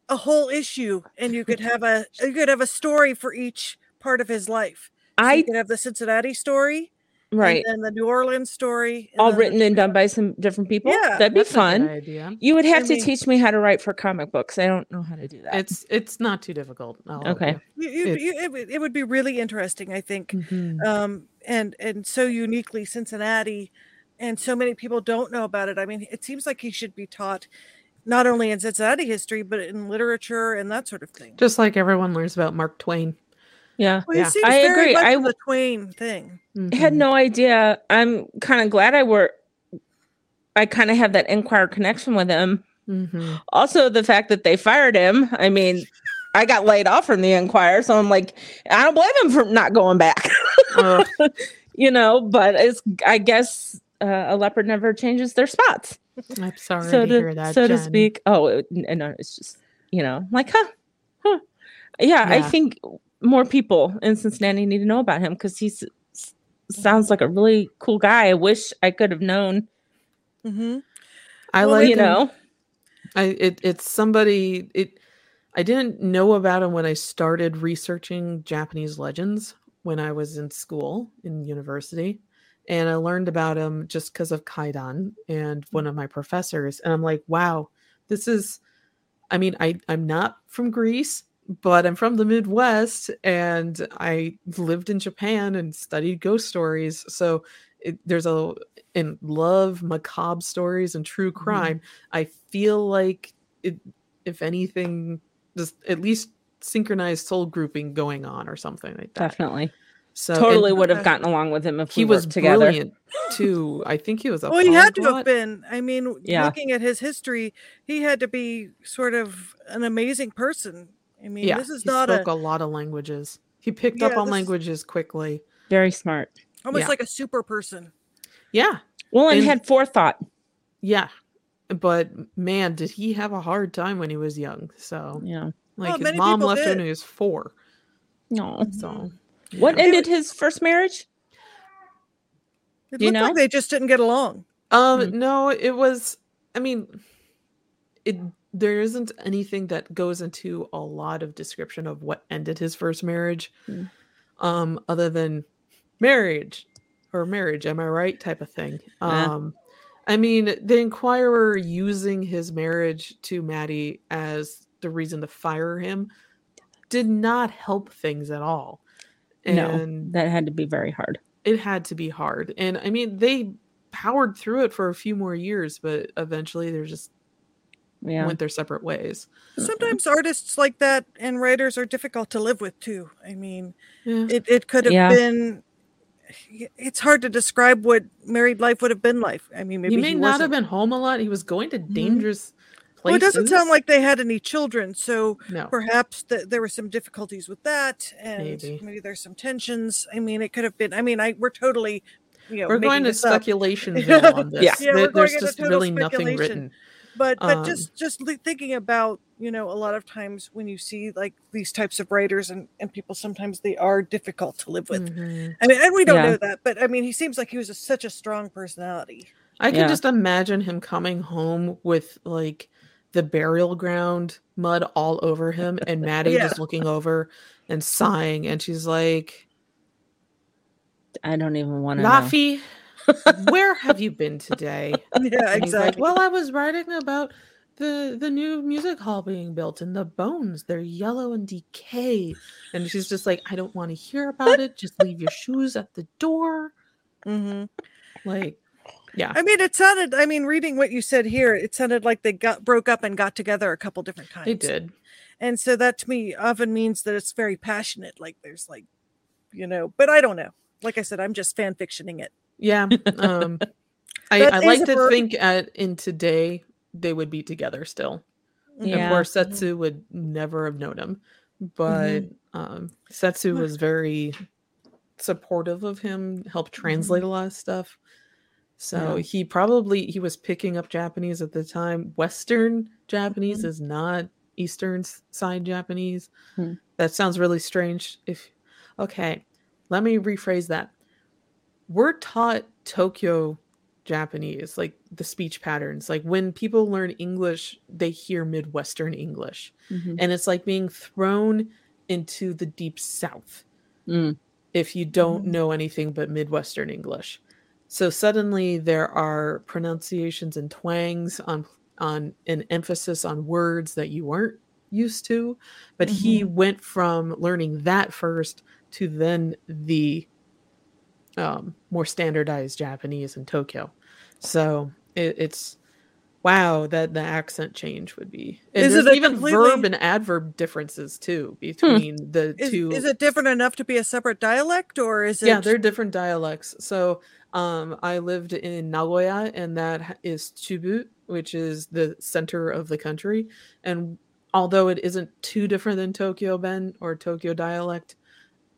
a whole issue and you could have a you could have a story for each part of his life. So I you could have the Cincinnati story, right, and then the New Orleans story, all written and done by some different people. Yeah, that'd be That's a good fun. idea. You would have I to mean- teach me how to write for comic books. I don't know how to do that. It's it's not too difficult. I'll Okay. You, you, you, it, would- it would be really interesting, I think. you. Mhm. um, and and so uniquely Cincinnati, and so many people don't know about it. I mean, it seems like he should be taught not only in Cincinnati history but in literature and that sort of thing. Just like everyone learns about Mark Twain. Yeah. Well, yeah. seems I very agree. much I the Twain thing. I had no idea. I'm kind of glad I were. I kind of have that Enquirer connection with him. Mhm. Also, the fact that they fired him. I mean, I got laid off from the Enquirer, so I'm like, I don't blame him for not going back. Ugh. you know, but it's. I guess uh, a leopard never changes their spots, I'm sorry so to, to hear that. so to speak. Oh, it, no, it's just you know, like, huh, huh. Yeah, I think more people in Cincinnati need to know about him because he sounds like a really cool guy. I wish I could have known. hmm I Well, like you him. know, I it it's somebody it I didn't know about him when I started researching Japanese legends when I was in school in university. And I learned about him just because of Kaidan and one of my professors. And I'm like, wow, this is I mean, I, I'm not from Greece, but I'm from the Midwest and I lived in Japan and studied ghost stories. So it, there's a and love macabre stories and true mm-hmm. crime. I feel like it, if anything, just at least synchronized soul grouping going on or something like that. definitely, So totally and would have Okay. gotten along with him if he we was worked together. brilliant too. I think he was a Well, he had to have been. I mean, Yeah. looking at his history, he had to be sort of an amazing person. I mean, yeah, this is he not spoke a a lot of languages. He picked up on languages quickly. Very smart. almost yeah. like a super person. Yeah, Well, and, And- had forethought. yeah. But man, did he have a hard time when he was young? So Yeah. like his mom left him did. when he was four. No. So What ended his first marriage? It You looked like know? they just didn't get along. Um, Mm. no, it was. I mean, it. There isn't anything that goes into a lot of description of what ended his first marriage, Mm. um, other than marriage or marriage. Am I right? Type of thing. Yeah. Um, I mean, the Enquirer using his marriage to Mattie as the reason to fire him did not help things at all. No. That had to be very hard. it had to be hard. And I mean, they powered through it for a few more years, but eventually they're just Yeah. went their separate ways. Sometimes artists like that and writers are difficult to live with too. I mean, Yeah. it, it could have Yeah. been it's hard to describe what married life would have been like. I mean, maybe he may not have wasn't- been home a lot. He was going to mm-hmm. dangerous places. Well, it doesn't sound like they had any children, so no. perhaps th- there were some difficulties with that, and Maybe. maybe. there's some tensions. I mean, it could have been. I mean, I we're totally, you know, We're going to speculation on this. Yeah. Yeah, There- There's just really nothing written. But but Um, just just thinking about you know a lot of times when you see like these types of writers and and people sometimes they are difficult to live with Mhm. i mean and we don't Yeah. know that but i mean he seems like he was a, such a strong personality I can Yeah. just imagine him coming home with like the burial ground mud all over him and Mattie Yeah. just looking over and sighing and she's like I don't even want to know. Where have you been today? yeah And he's like, exactly well, I was writing about the the new music hall being built and the bones, they're yellow and decay. And she's just like, I don't want to hear about it. Just leave your shoes at the door. hmm Like, yeah. i mean it sounded i mean reading what you said here it sounded like they got broke up and got together a couple different times They did. and so that to me often means that it's very passionate like there's like you know but i don't know like i said i'm just fan fictioning it Yeah. Um I, I like to ver- think at in today they would be together still. Yeah. Of course, Setsu would never have known him, but Mm-hmm. um, Setsu was very supportive of him, helped translate a lot of stuff. So Yeah. he probably he was picking up Japanese at the time. Western Japanese Mhm. is not Eastern side Japanese. Hmm. That sounds really strange. If okay, let me rephrase that. We're taught Tokyo Japanese, like the speech patterns. Like when people learn English, they hear Midwestern English. Mhm. And it's like being thrown into the deep south Mm. if you don't Mhm. know anything but Midwestern English. So suddenly there are pronunciations and twangs on on an emphasis on words that you weren't used to. But he went from learning that first to then the um, more standardized Japanese in Tokyo. So it, it's wow that the accent change would be. And Is it there's even completely- verb and adverb differences too between the is, two. is it different enough to be a separate dialect or is it yeah, they're different dialects. So um, I lived in Nagoya, and that is Chubu, which is the center of the country. And although it isn't too different than Tokyo Ben or Tokyo dialect,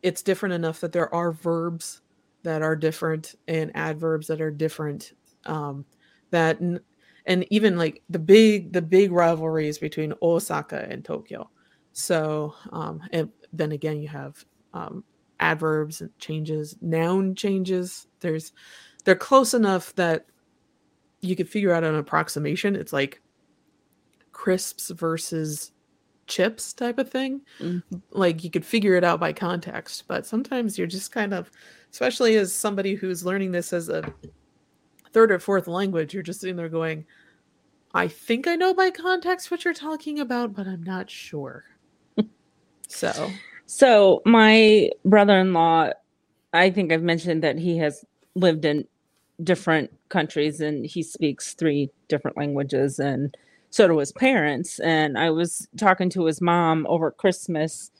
it's different enough that there are verbs that are different and adverbs that are different. Um, that and even like the big the big rivalries between Osaka and Tokyo. So um, and then again you have um, adverbs and changes, noun changes. There's they're close enough that you could figure out an approximation. It's like crisps versus chips type of thing. Mm. Like you could figure it out by context, but sometimes you're just kind of especially as somebody who's learning this as a third or fourth language, you're just sitting there going, I think I know by context what you're talking about, but I'm not sure. so So my brother-in-law, I think I've mentioned that he has lived in different countries and he speaks three different languages and so do his parents. And I was talking to his mom over Christmas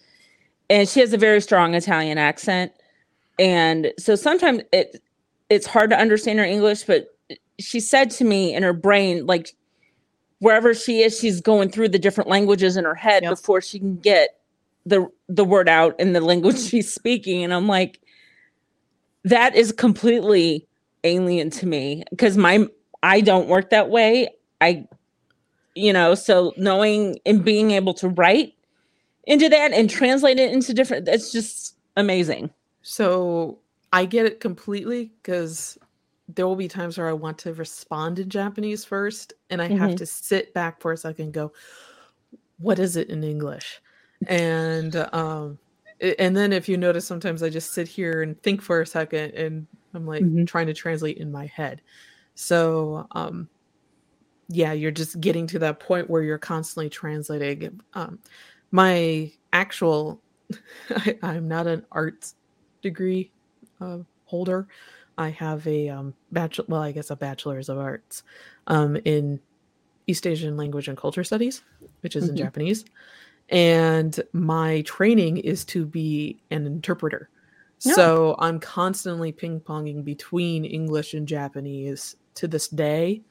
and she has a very strong Italian accent. And so sometimes it it's hard to understand her English, but she said to me in her brain, like wherever she is, she's going through the different languages in her head Yep. before she can get the the word out in the language she's speaking. And I'm like, that is completely alien to me because my I don't work that way. I you know, so knowing and being able to write into that and translate it into different that's just amazing. So I get it completely because there will be times where I want to respond in Japanese first, and I have Mhm. to sit back for a second and go, "What is it in English?" And um, and then if you notice, sometimes I just sit here and think for a second, and I'm like Mhm. trying to translate in my head. So um, yeah, you're just getting to that point where you're constantly translating. Um, my actual, I, I'm not an arts degree uh, holder. I have a um, bachelor, well, I guess a bachelor's of arts um, in East Asian language and culture studies, which is in Mhm. Japanese. And my training is to be an interpreter. Yeah. So I'm constantly ping ponging between English and Japanese to this day.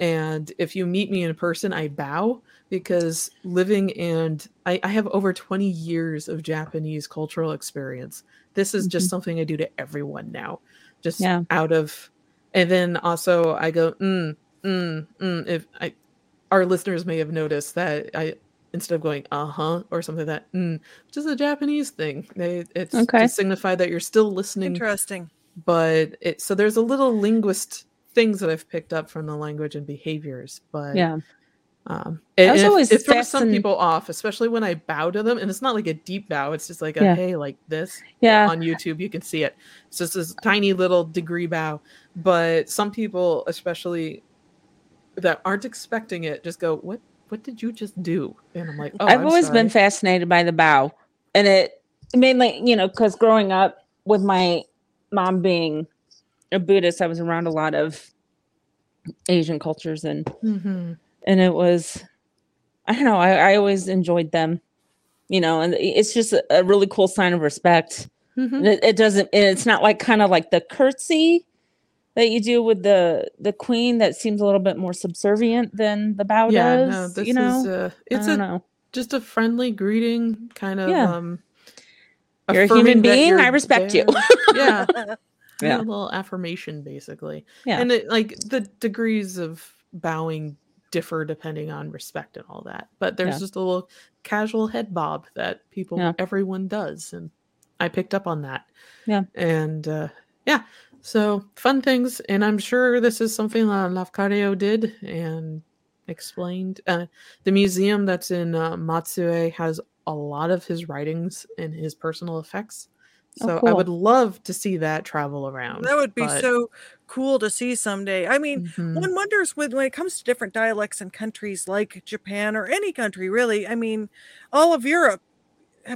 And if you meet me in person, I bow because living and I, I have over 20 years of Japanese cultural experience. This is just Mhm. something I do to everyone now, just Yeah. out of, and then also I go, mm, mm, mm. If I, our listeners may have noticed that I, instead of going, uh huh, or something like that, mm, which is a Japanese thing. They, it's Okay. to signify that you're still listening Interesting. but it so there's a little linguist things that I've picked up from the language and behaviors, but Yeah. um, it, always it throws some people off, especially when I bow to them, and it's not like a deep bow; it's just like a Yeah. hey, like this. Yeah. On YouTube, you can see it. It's just this tiny little degree bow, but some people, especially that aren't expecting it, just go, "What? What did you just do?" And I'm like, "Oh, I've I'm always been fascinated by the bow, and it mainly, you know, because growing up with my mom being a Buddhist, I was around a lot of Asian cultures, and Mhm. and it was, I don't know, I, I always enjoyed them, you know, and it's just a, a really cool sign of respect. Mhm. It, it doesn't, it's not like kind of like the curtsy that you do with the the queen that seems a little bit more subservient than the bow Yeah, does. no, this you know, is uh, it's I a know. just a friendly greeting kind of Yeah. um You're a human being, I respect you. there. yeah Yeah. yeah. a little affirmation basically Yeah. and it, like the degrees of bowing differ depending on respect and all that but there's Yeah. just a little casual head bob that people Yeah. everyone does and i picked up on that Yeah. and uh yeah so fun things and i'm sure this is something that lafcadio did and explained uh, the museum that's in uh, matsue has a lot of his writings and his personal effects Oh, so i would love to see that travel around That would be but- so cool to see someday. I mean, Mhm. one wonders when, when it comes to different dialects and countries like Japan or any country, really. I mean, all of Europe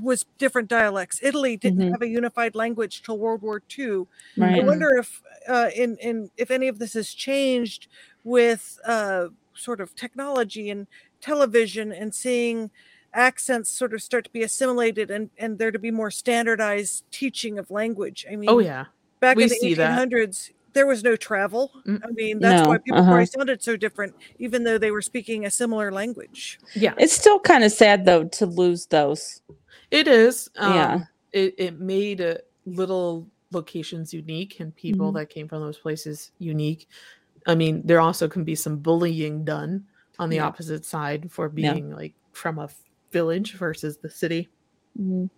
was different dialects. Italy didn't Mhm. have a unified language till World War II. I Right. Mhm. wonder if uh, in in if any of this has changed with uh, sort of technology and television and seeing accents sort of start to be assimilated and and there to be more standardized teaching of language. I mean, oh yeah back we in the see that. 1800s there was no travel Mm. i mean that's No, why people uh-huh. probably sounded so different even though they were speaking a similar language yeah It's still kind of sad though to lose those. It is. Um, Yeah. It it made uh, little locations unique and people Mhm. that came from those places unique. I mean, there also can be some bullying done on the Yeah. opposite side for Yeah. being like from a f- village versus the city. Mhm.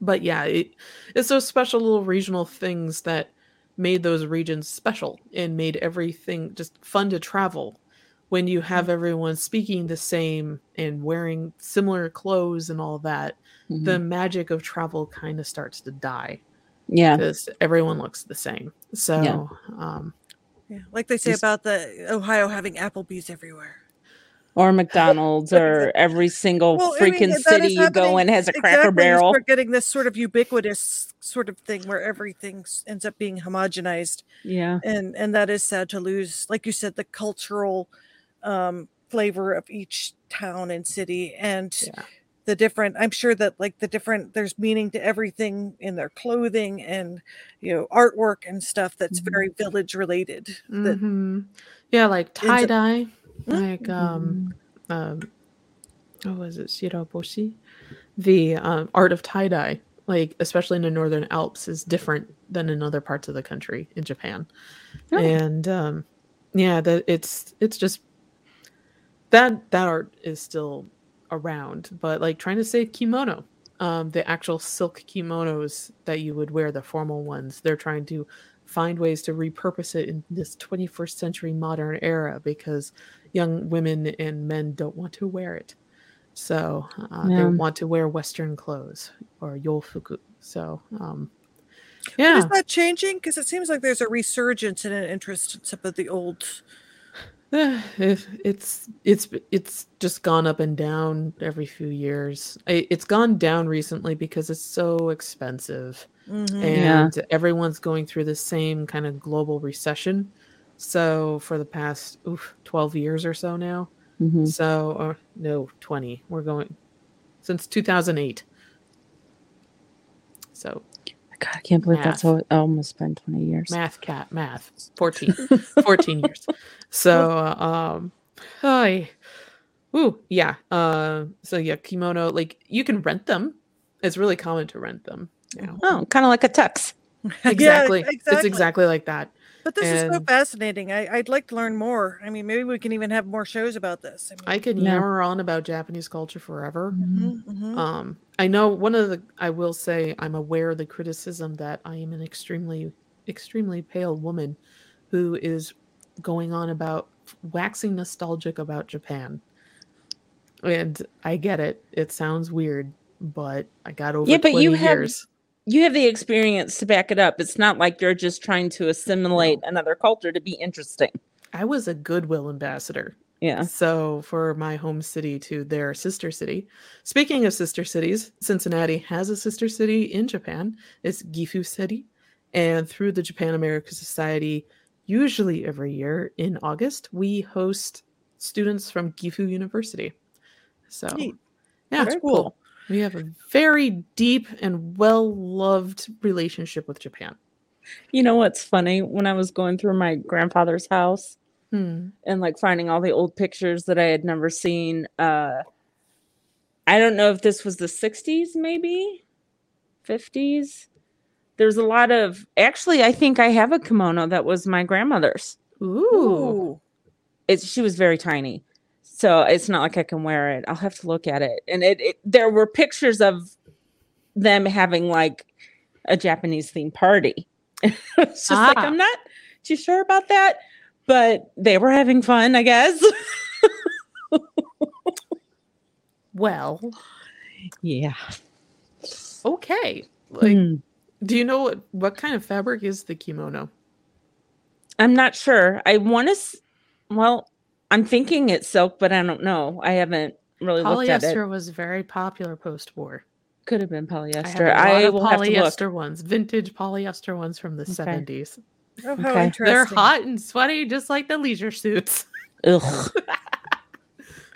But yeah, it, it's those special little regional things that made those regions special and made everything just fun to travel. When you have everyone speaking the same and wearing similar clothes and all that, Mhm. the magic of travel kind of starts to die yeah. because everyone looks the same. So, Yeah. um, yeah like they say about the ohio having applebee's everywhere Or McDonald's or every single Well, I mean, freaking city you go in has a cracker exactly, you barrel. start getting this sort of ubiquitous sort of thing where everything ends up being homogenized Yeah. and and that is sad to lose like you said the cultural um flavor of each town and city and yeah. the different i'm sure that like the different there's meaning to everything in their clothing and you know artwork and stuff that's Mhm. very village related that Mhm. Yeah, like tie dye like um, um, what was it, Shiraboshi? The um, art of tie dye, like especially in the northern Alps, is different than in other parts of the country in Japan, Oh. and um, yeah, that it's it's just that that art is still around, but like trying to say kimono, um, the actual silk kimonos that you would wear, the formal ones, they're trying to find ways to repurpose it in this 21st century modern era because young women and men don't want to wear it. So uh, they want to wear Western clothes or yofuku. So um, But yeah, Is that changing? Because it seems like there's a resurgence in an interest in some of the old. It's it's it's just gone up and down every few years. It's gone down recently because it's so expensive, Mhm. Yeah. and everyone's going through the same kind of global recession. So for the past oof, twelve years or so now, Mhm. so or no twenty, we're going since two thousand eight. So God, I can't believe that's Math. how almost been 20 years. math cat math 14 14 years so um hi ooh yeah uh so yeah kimono like you can rent them it's really common to rent them you know Oh, kind of like a tux. Yeah, exactly it's exactly like that But this is so fascinating. I, I'd like to learn more. I mean, maybe we can even have more shows about this. I mean, i could Yeah. yammer on about japanese culture forever Mhm, mhm. um i know one of the i will say i'm aware of the criticism that i am an extremely extremely pale woman who is going on about waxing nostalgic about japan and i get it it sounds weird but i got over Yeah, but 20 you have- years You have the experience to back it up. It's not like you're just trying to assimilate another culture to be interesting. i was a goodwill ambassador Yeah. So for my home city to their sister city. Speaking of sister cities, Cincinnati has a sister city in Japan. It's Gifu City. And through the Japan America Society, usually every year in August, we host students from Gifu University. So Neat. yeah, Very it's cool. cool. We have a very deep and well-loved relationship with Japan. You know what's funny? When I was going through my grandfather's house Hmm. and like finding all the old pictures that I had never seen, uh I don't know if this was the 60s, maybe 50s. There's a lot of actually, I think I have a kimono that was my grandmother's. Ooh. Ooh. It's she was very tiny. So it's not like I can wear it. I'll have to look at it. And it, it there were pictures of them having like a Japanese themed party. it's just like Ah. I'm not too sure about that, but they were having fun, I guess. Well, yeah. okay. Like Hmm. Do you know what, what kind of fabric is the kimono? I'm not sure. I want to. S- well, I'm thinking it's silk, but I don't know. I haven't really looked at it. Polyester was very popular post-war. Could have been I have polyester. a lot I, of will have to look. polyester ones, vintage polyester ones from the Okay. 70s. Oh, how Okay. interesting. They're hot and sweaty, just like the leisure suits. Ugh.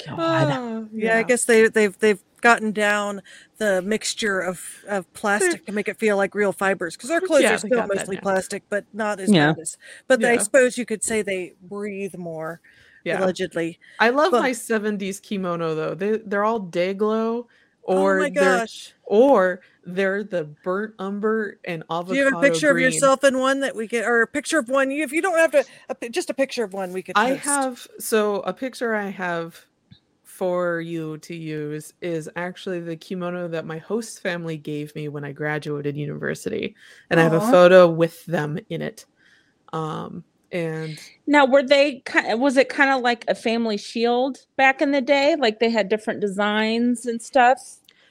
God. Oh, Yeah, I guess they they've they've gotten down the mixture of of plastic to make it feel like real fibers because our clothes Yeah, are still mostly plastic, but not as Yeah. bad as. But I suppose you could say they breathe more yeah. allegedly. I love But- my 70s kimono though. They they're all day glow oh or my they're gosh! or they're the burnt umber and avocado Do you have a picture green. of yourself in one that we get, or a picture of one? You, if you don't have to, a, just a picture of one we could. I have so a picture I have for you to use is actually the kimono that my host family gave me when I graduated university, and I have a photo with them in it. Um, and Now, were they kind? Was it kind of like a family shield back in the day? Like they had different designs and stuff.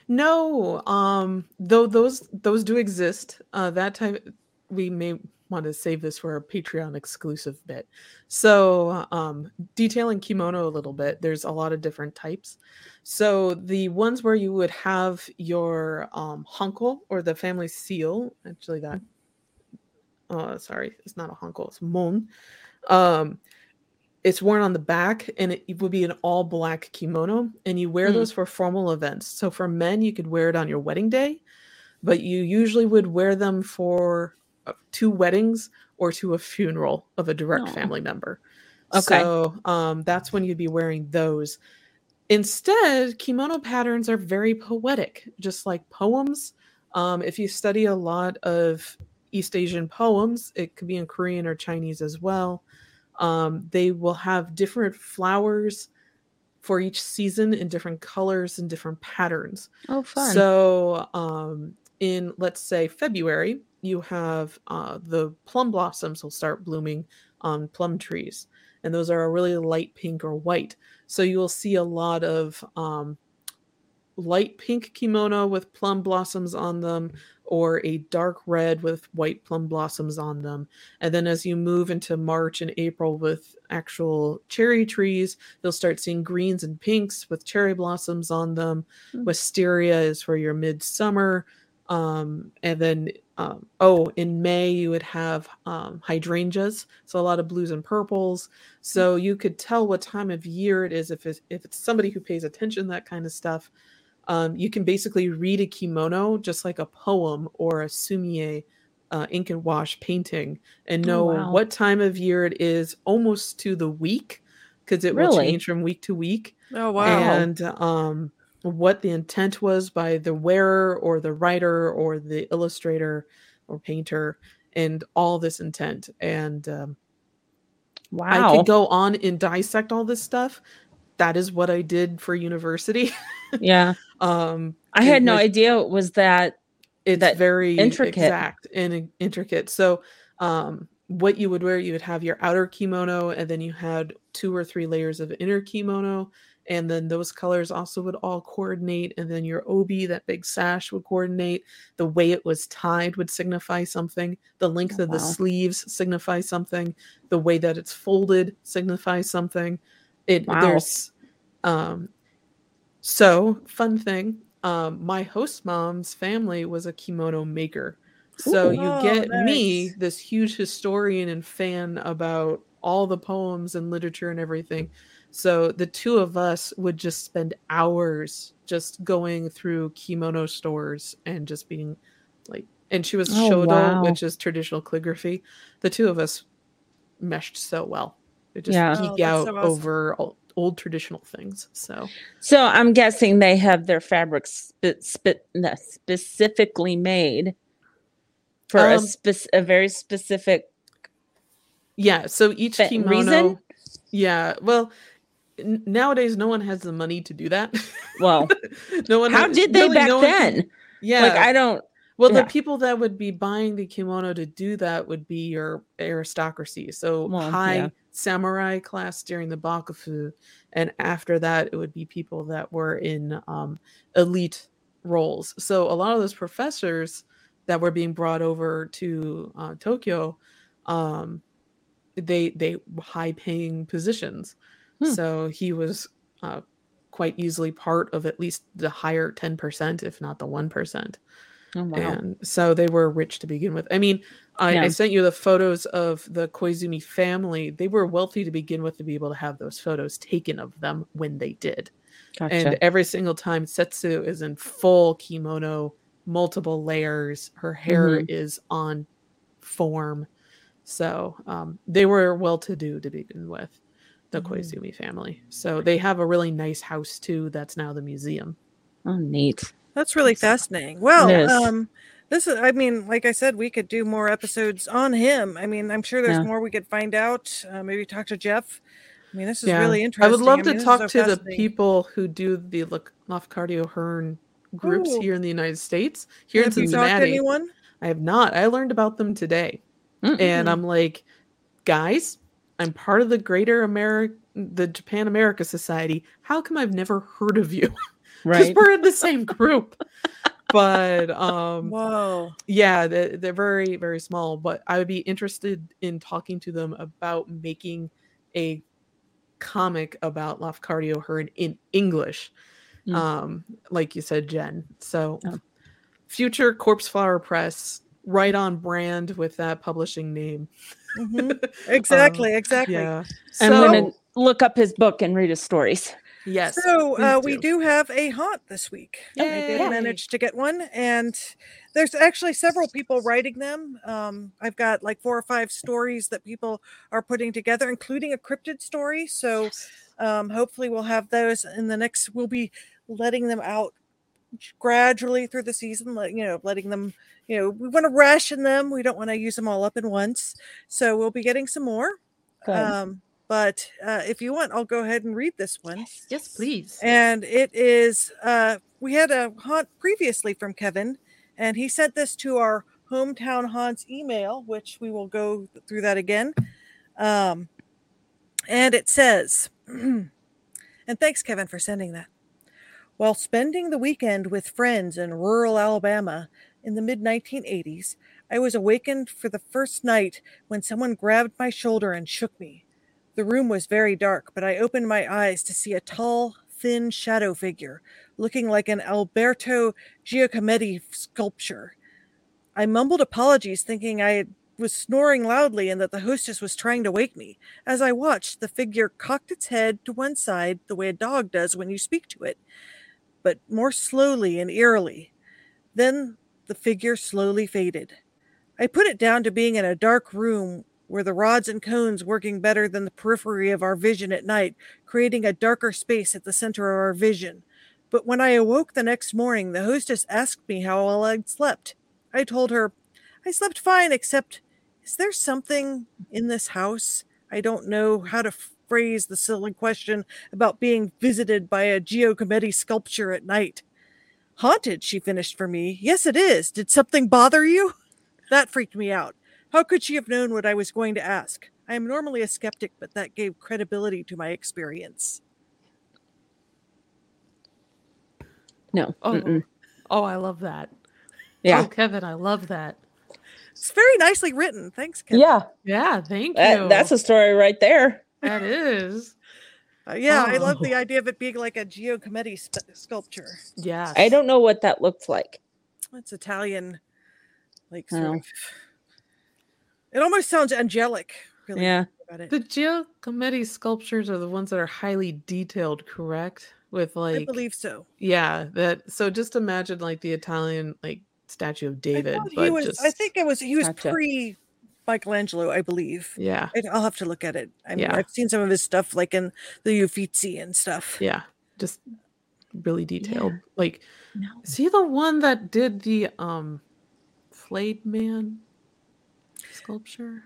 no, um, though those those do exist. Uh, that type we may want to save this for a Patreon exclusive bit. So, um, detailing kimono a little bit, there's a lot of different types. So, the ones where you would have your um, hanko or the family seal, actually, that, uh, sorry, it's not a hanko, it's mon. Um, it's worn on the back and it would be an all black kimono, and you wear Mm. those for formal events. So, for men, you could wear it on your wedding day, but you usually would wear them for uh, two weddings or to a funeral of a direct Aw. family member. Okay. So um, that's when you'd be wearing those. Instead, kimono patterns are very poetic, just like poems. Um, if you study a lot of East Asian poems, it could be in Korean or Chinese as well. Um, they will have different flowers for each season in different colors and different patterns. Oh, fun. So, um, in let's say February, you have uh, the plum blossoms will start blooming on plum trees, and those are a really light pink or white. So you will see a lot of um, light pink kimono with plum blossoms on them, or a dark red with white plum blossoms on them. And then as you move into March and April with actual cherry trees, you'll start seeing greens and pinks with cherry blossoms on them. Hmm. Wisteria is for your midsummer. Um, and then, um, oh, in May, you would have um, hydrangeas. So a lot of blues and purples. So you could tell what time of year it is if it's, if it's somebody who pays attention to that kind of stuff. Um, you can basically read a kimono just like a poem or a sumi-e uh, ink and wash painting and Oh, know wow. what time of year it is almost to the week because it will change from week to week Oh wow. and um, what the intent was by the wearer or the writer or the illustrator or painter and all this intent and um, i wow. could go on and dissect all this stuff that is what i did for university yeah. um I had no idea it was that. it's that very intricate. exact and intricate so um what you would wear you would have your outer kimono and then you had two or three layers of inner kimono and then those colors also would all coordinate and then your obi that big sash would coordinate the way it was tied would signify something the length Oh, of the sleeves signify something the way that it's folded signifies something it Wow. there's um so fun thing um my host mom's family was a kimono maker so Ooh. you get me this huge historian and fan about all the poems and literature and everything so the two of us would just spend hours just going through kimono stores and just being like and she was Oh, shodo wow. which is traditional calligraphy the two of us meshed so well it just Yeah. geek Oh, out so awesome. over old, old traditional things so So I'm guessing they have their fabrics spe- spe- no, specifically made for a, Um, spec- a very specific. Yeah, so each Fa- kimono. reason? Yeah, well, n- nowadays no one has the money to do that. Well, no one. how has- did they really back no one then? yeah, Like I don't. well, yeah. the people that would be buying the kimono to do that would be your aristocracy. So Well, high yeah. Samurai class during the bakufu, and after that, it would be people that were in um, elite roles. So a lot of those professors that were being brought over to uh, Tokyo, um, they they high paying positions. Hmm. So he was uh, quite easily part of at least the higher ten percent, if not the one percent. Oh, wow. And so they were rich to begin with. I mean, I, Yeah. I sent you the photos of the Koizumi family. They were wealthy to begin with to be able to have those photos taken of them when they did. Gotcha. And every single time Setsu is in full kimono, multiple layers, her hair Mhm. is on form. So um, they were well to do to begin with, the Mhm. Koizumi family. So they have a really nice house too that's now the museum. oh, neat. That's really fascinating. Well, um, this is, I mean, like I said, we could do more episodes on him. I mean, I'm sure there's Yeah. more we could find out. Uh, maybe talk to Jeff. I mean, this is Yeah. really interesting. I would love mean, to talk so to the people who do the Lafcadio Hearn groups Ooh. here in the United States. Here in Have you talked to Cincinnati, anyone? I have not. I learned about them today, and Mm-hmm. I'm like, guys, I'm part of the Greater America, the Japan America Society. How come I've never heard of you? Because Right. we're in the same group. but um, Whoa. yeah they're, they're very very small but i would be interested in talking to them about making a comic about lafcadio hearn in english Mm. um like you said jen so Oh. future corpse flower press right on brand with that publishing name Mhm. Exactly. exactly. yeah I'm so going to look up his book and read his stories. Yes So uh, please we do have a haunt this week. I Yay. did manage to get one, and there's actually several people writing them. Um, I've got like four or five stories that people are putting together, including a cryptid story. So um, hopefully we'll have those in the next. We'll be letting them out gradually through the season. Let you know, letting them. You know, we want to ration them. We don't want to use them all up in once. So we'll be getting some more. Good. Um, but uh, if you want, I'll go ahead and read this one. Yes, yes please. And it is, uh, we had a haunt previously from Kevin, and he sent this to our hometown haunts email, which we will go through that again. Um, and it says, and thanks, Kevin, for sending that. While spending the weekend with friends in rural Alabama in the mid 1980s, I was awakened for the first night when someone grabbed my shoulder and shook me. The room was very dark, but I opened my eyes to see a tall, thin shadow figure looking like an Alberto Giacometti sculpture. I mumbled apologies, thinking I was snoring loudly and that the hostess was trying to wake me. As I watched, the figure cocked its head to one side the way a dog does when you speak to it, but more slowly and eerily. Then the figure slowly faded. I put it down to being in a dark room where the rods and cones working better than the periphery of our vision at night, creating a darker space at the center of our vision. But when I awoke the next morning, the hostess asked me how well I'd slept. I told her, I slept fine, except, is there something in this house? I don't know how to phrase the silly question about being visited by a Giacometti sculpture at night. Haunted, she finished for me. Yes, it is. Did something bother you? That freaked me out. How could she have known what I was going to ask? I am normally a skeptic, but that gave credibility to my experience. no. Oh, mm-mm. oh, I love that. Yeah. Oh, Kevin, I love that. It's very nicely written. Thanks, Kevin. Yeah. Yeah, thank you. That, that's a story right there. that is. Uh, yeah, I love Oh. the idea of it being like a Giacometti sp- sculpture. Yeah. I don't know what that looks like. It's Italian, like sort Oh. of. It almost sounds angelic. Really, Yeah. About it. The Giacometti sculptures are the ones that are highly detailed, correct? With like, I believe so. yeah, that. So just imagine like the Italian like statue of David, thought but he was. just I think it was. He was Gotcha. pre Michelangelo, I believe. yeah, I- I'll have to look at it. I mean, Yeah. I've seen some of his stuff, like in the Uffizi and stuff. yeah, just really detailed. Like, No. is he the one that did the um, flayed man sculpture?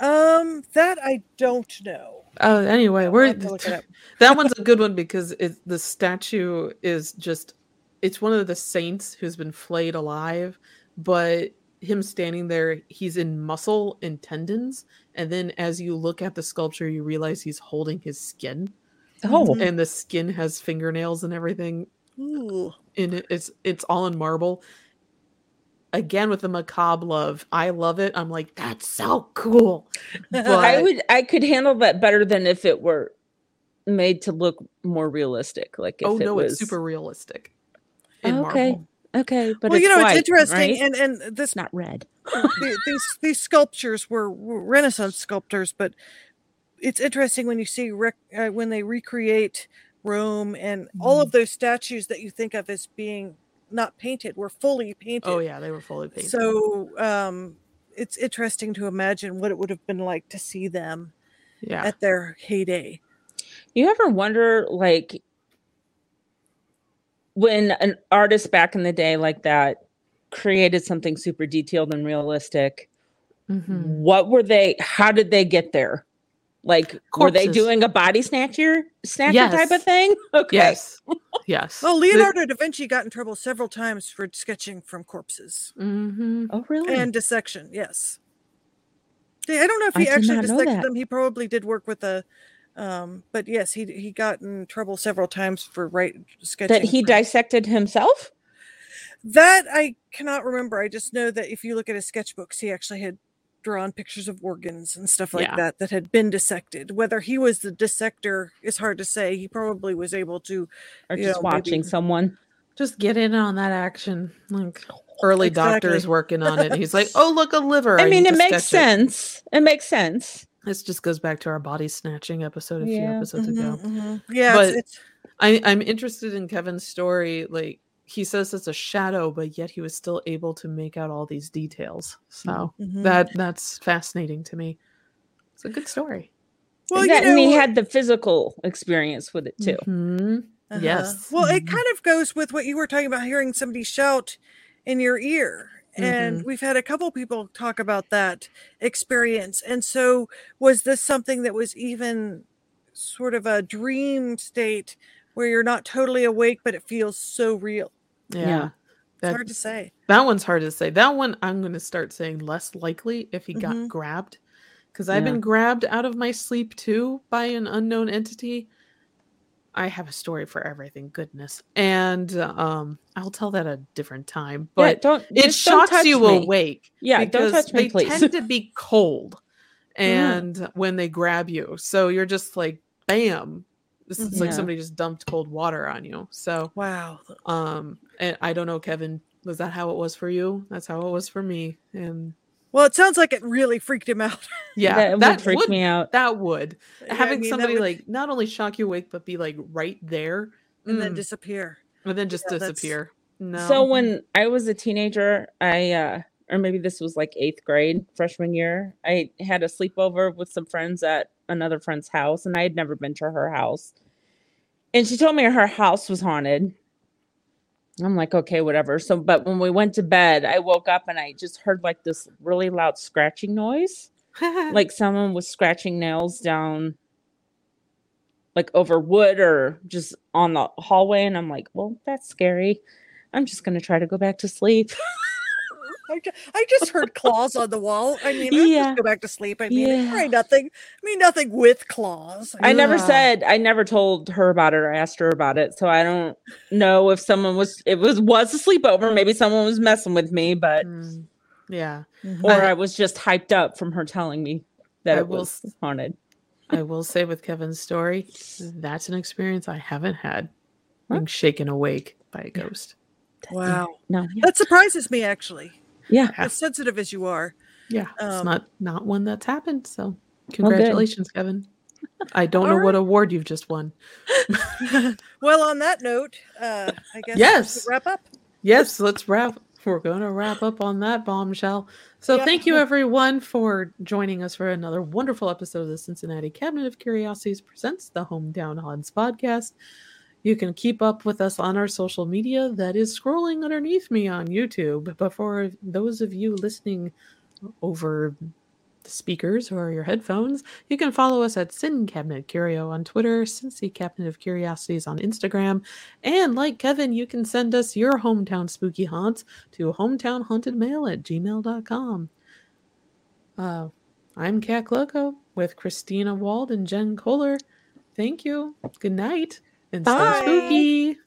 Um, that I don't know. Oh, anyway, we're look it up. that one's a good one because it, the statue is just it's one of the saints who's been flayed alive but him standing there he's in muscle and tendons and then as you look at the sculpture you realize he's holding his skin Oh. Mhm. and the skin has fingernails and everything Ooh. in it it's it's all in marble again with the macabre love i love it i'm like that's so cool I would I could handle that better than if it were made to look more realistic. Like if oh it no was it's super realistic in Okay. marble okay, but well, it's you know, white, it's interesting, right? and and this not red. the- these these sculptures were, were Renaissance sculptors, but it's interesting when you see rec- uh, when they recreate Rome and all Mm-hmm. of those statues that you think of as being not painted were fully painted. oh yeah they were fully painted So um, it's interesting to imagine what it would have been like to see them yeah at their heyday. You ever wonder, like, when an artist back in the day like that created something super detailed and realistic, Mhm. what were they? How did they get there? Like, were they doing a body snatcher, snatcher type of thing? Okay. Yes. Yes. Well, Leonardo da Vinci got in trouble several times for sketching from corpses hmm Oh, really? and dissection. Yes. Yeah, I don't know if he did actually dissected them. He probably did work with a, um, but yes, he he got in trouble several times for right sketching. that he from- dissected himself? That I cannot remember. I just know that if you look at his sketchbooks, he actually had drawn pictures of organs and stuff like Yeah. that that had been dissected. Whether he was the dissector is hard to say. He probably was able to. Or You just know, maybe- watching someone? Just get in on that action. Like early Exactly. doctors working on it. He's like, oh look, a liver. I mean, it makes sketch it." sense. It. makes sense. This just goes back to our body snatching episode a few Yeah. episodes Mhm, ago. mhm. Yeah, But- it's, it's I, I'm interested in Kevin's story. Like he says it's a shadow, but yet he was still able to make out all these details. So Mhm. that that's fascinating to me. It's a good story. well, Yeah, you know, and he had the physical experience with it too. Mhm. Uh-huh. Yes. Well, it Mhm. kind of goes with what you were talking about hearing somebody shout in your ear. And Mm-hmm. we've had a couple people talk about that experience. And so, was this something that was even sort of a dream state where you're not totally awake, but it feels so real? Yeah. Yeah. It's hard to say. that one's hard to say. That one I'm going to start saying less likely if he Mhm. got grabbed. Because I've Yeah. been grabbed out of my sleep too by an unknown entity. I have a story for everything, goodness. And um, I'll tell that a different time. yeah, But don't it don't shocks touch you me. awake. Yeah, don't touch me, they please. tend to be cold and when they grab you so you're just like bam this is like somebody just dumped cold water on you so Wow. um and i don't know kevin was that how it was for you that's how it was for me and Well, it sounds like it really freaked him out. yeah that, would freak me out. that would I having mean, somebody would- like not only shock you awake but be like right there and then mm, disappear. and then just yeah, that's- disappear no So when I was a teenager, I uh or maybe this was like eighth grade, freshman year, I had a sleepover with some friends at another friend's house, and I had never been to her house. And she told me her house was haunted. I'm like, okay, whatever. So, but when we went to bed, I woke up and I just heard like this really loud scratching noise. like someone was scratching nails down like over wood or just on the hallway and i'm like well that's scary i'm just going to try to go back to sleep I, ju- I just heard claws on the wall. I mean, Yeah. just go back to sleep. I mean, Yeah. ain't nothing. I mean, nothing with claws. i never said i never told her about it or asked her about it so i don't know if someone was it was was a sleepover maybe someone was messing with me but Mm, yeah or I- i was just hyped up from her telling me that I it was s- haunted I will say with Kevin's story, that's an experience I haven't had. Huh? Being shaken awake by a ghost. Wow. no yeah, That surprises me, actually. Yeah. As sensitive as you are. Yeah, it's Um, not not one that's happened. So congratulations, Kevin. I don't know what award you've just won. well, on that note, uh, I guess Yes. wrap up. Yes, let's wrap. We're going to wrap up on that bombshell. So thank you everyone for joining us for another wonderful episode of the Cincinnati Cabinet of Curiosities presents the Hometown Haunts podcast. You can keep up with us on our social media that is scrolling underneath me on YouTube. But for those of you listening over the speakers or your headphones, you can follow us at Sin Cabinet Curio on Twitter, Cincy Cabinet of Curiosities on Instagram, and like Kevin, you can send us your hometown spooky haunts to hometownhauntedmail at gmail.com. Uh, I'm Kat Klockow with Christina Wald and Jen Kohler. Thank you. Good night and Bye. stay spooky.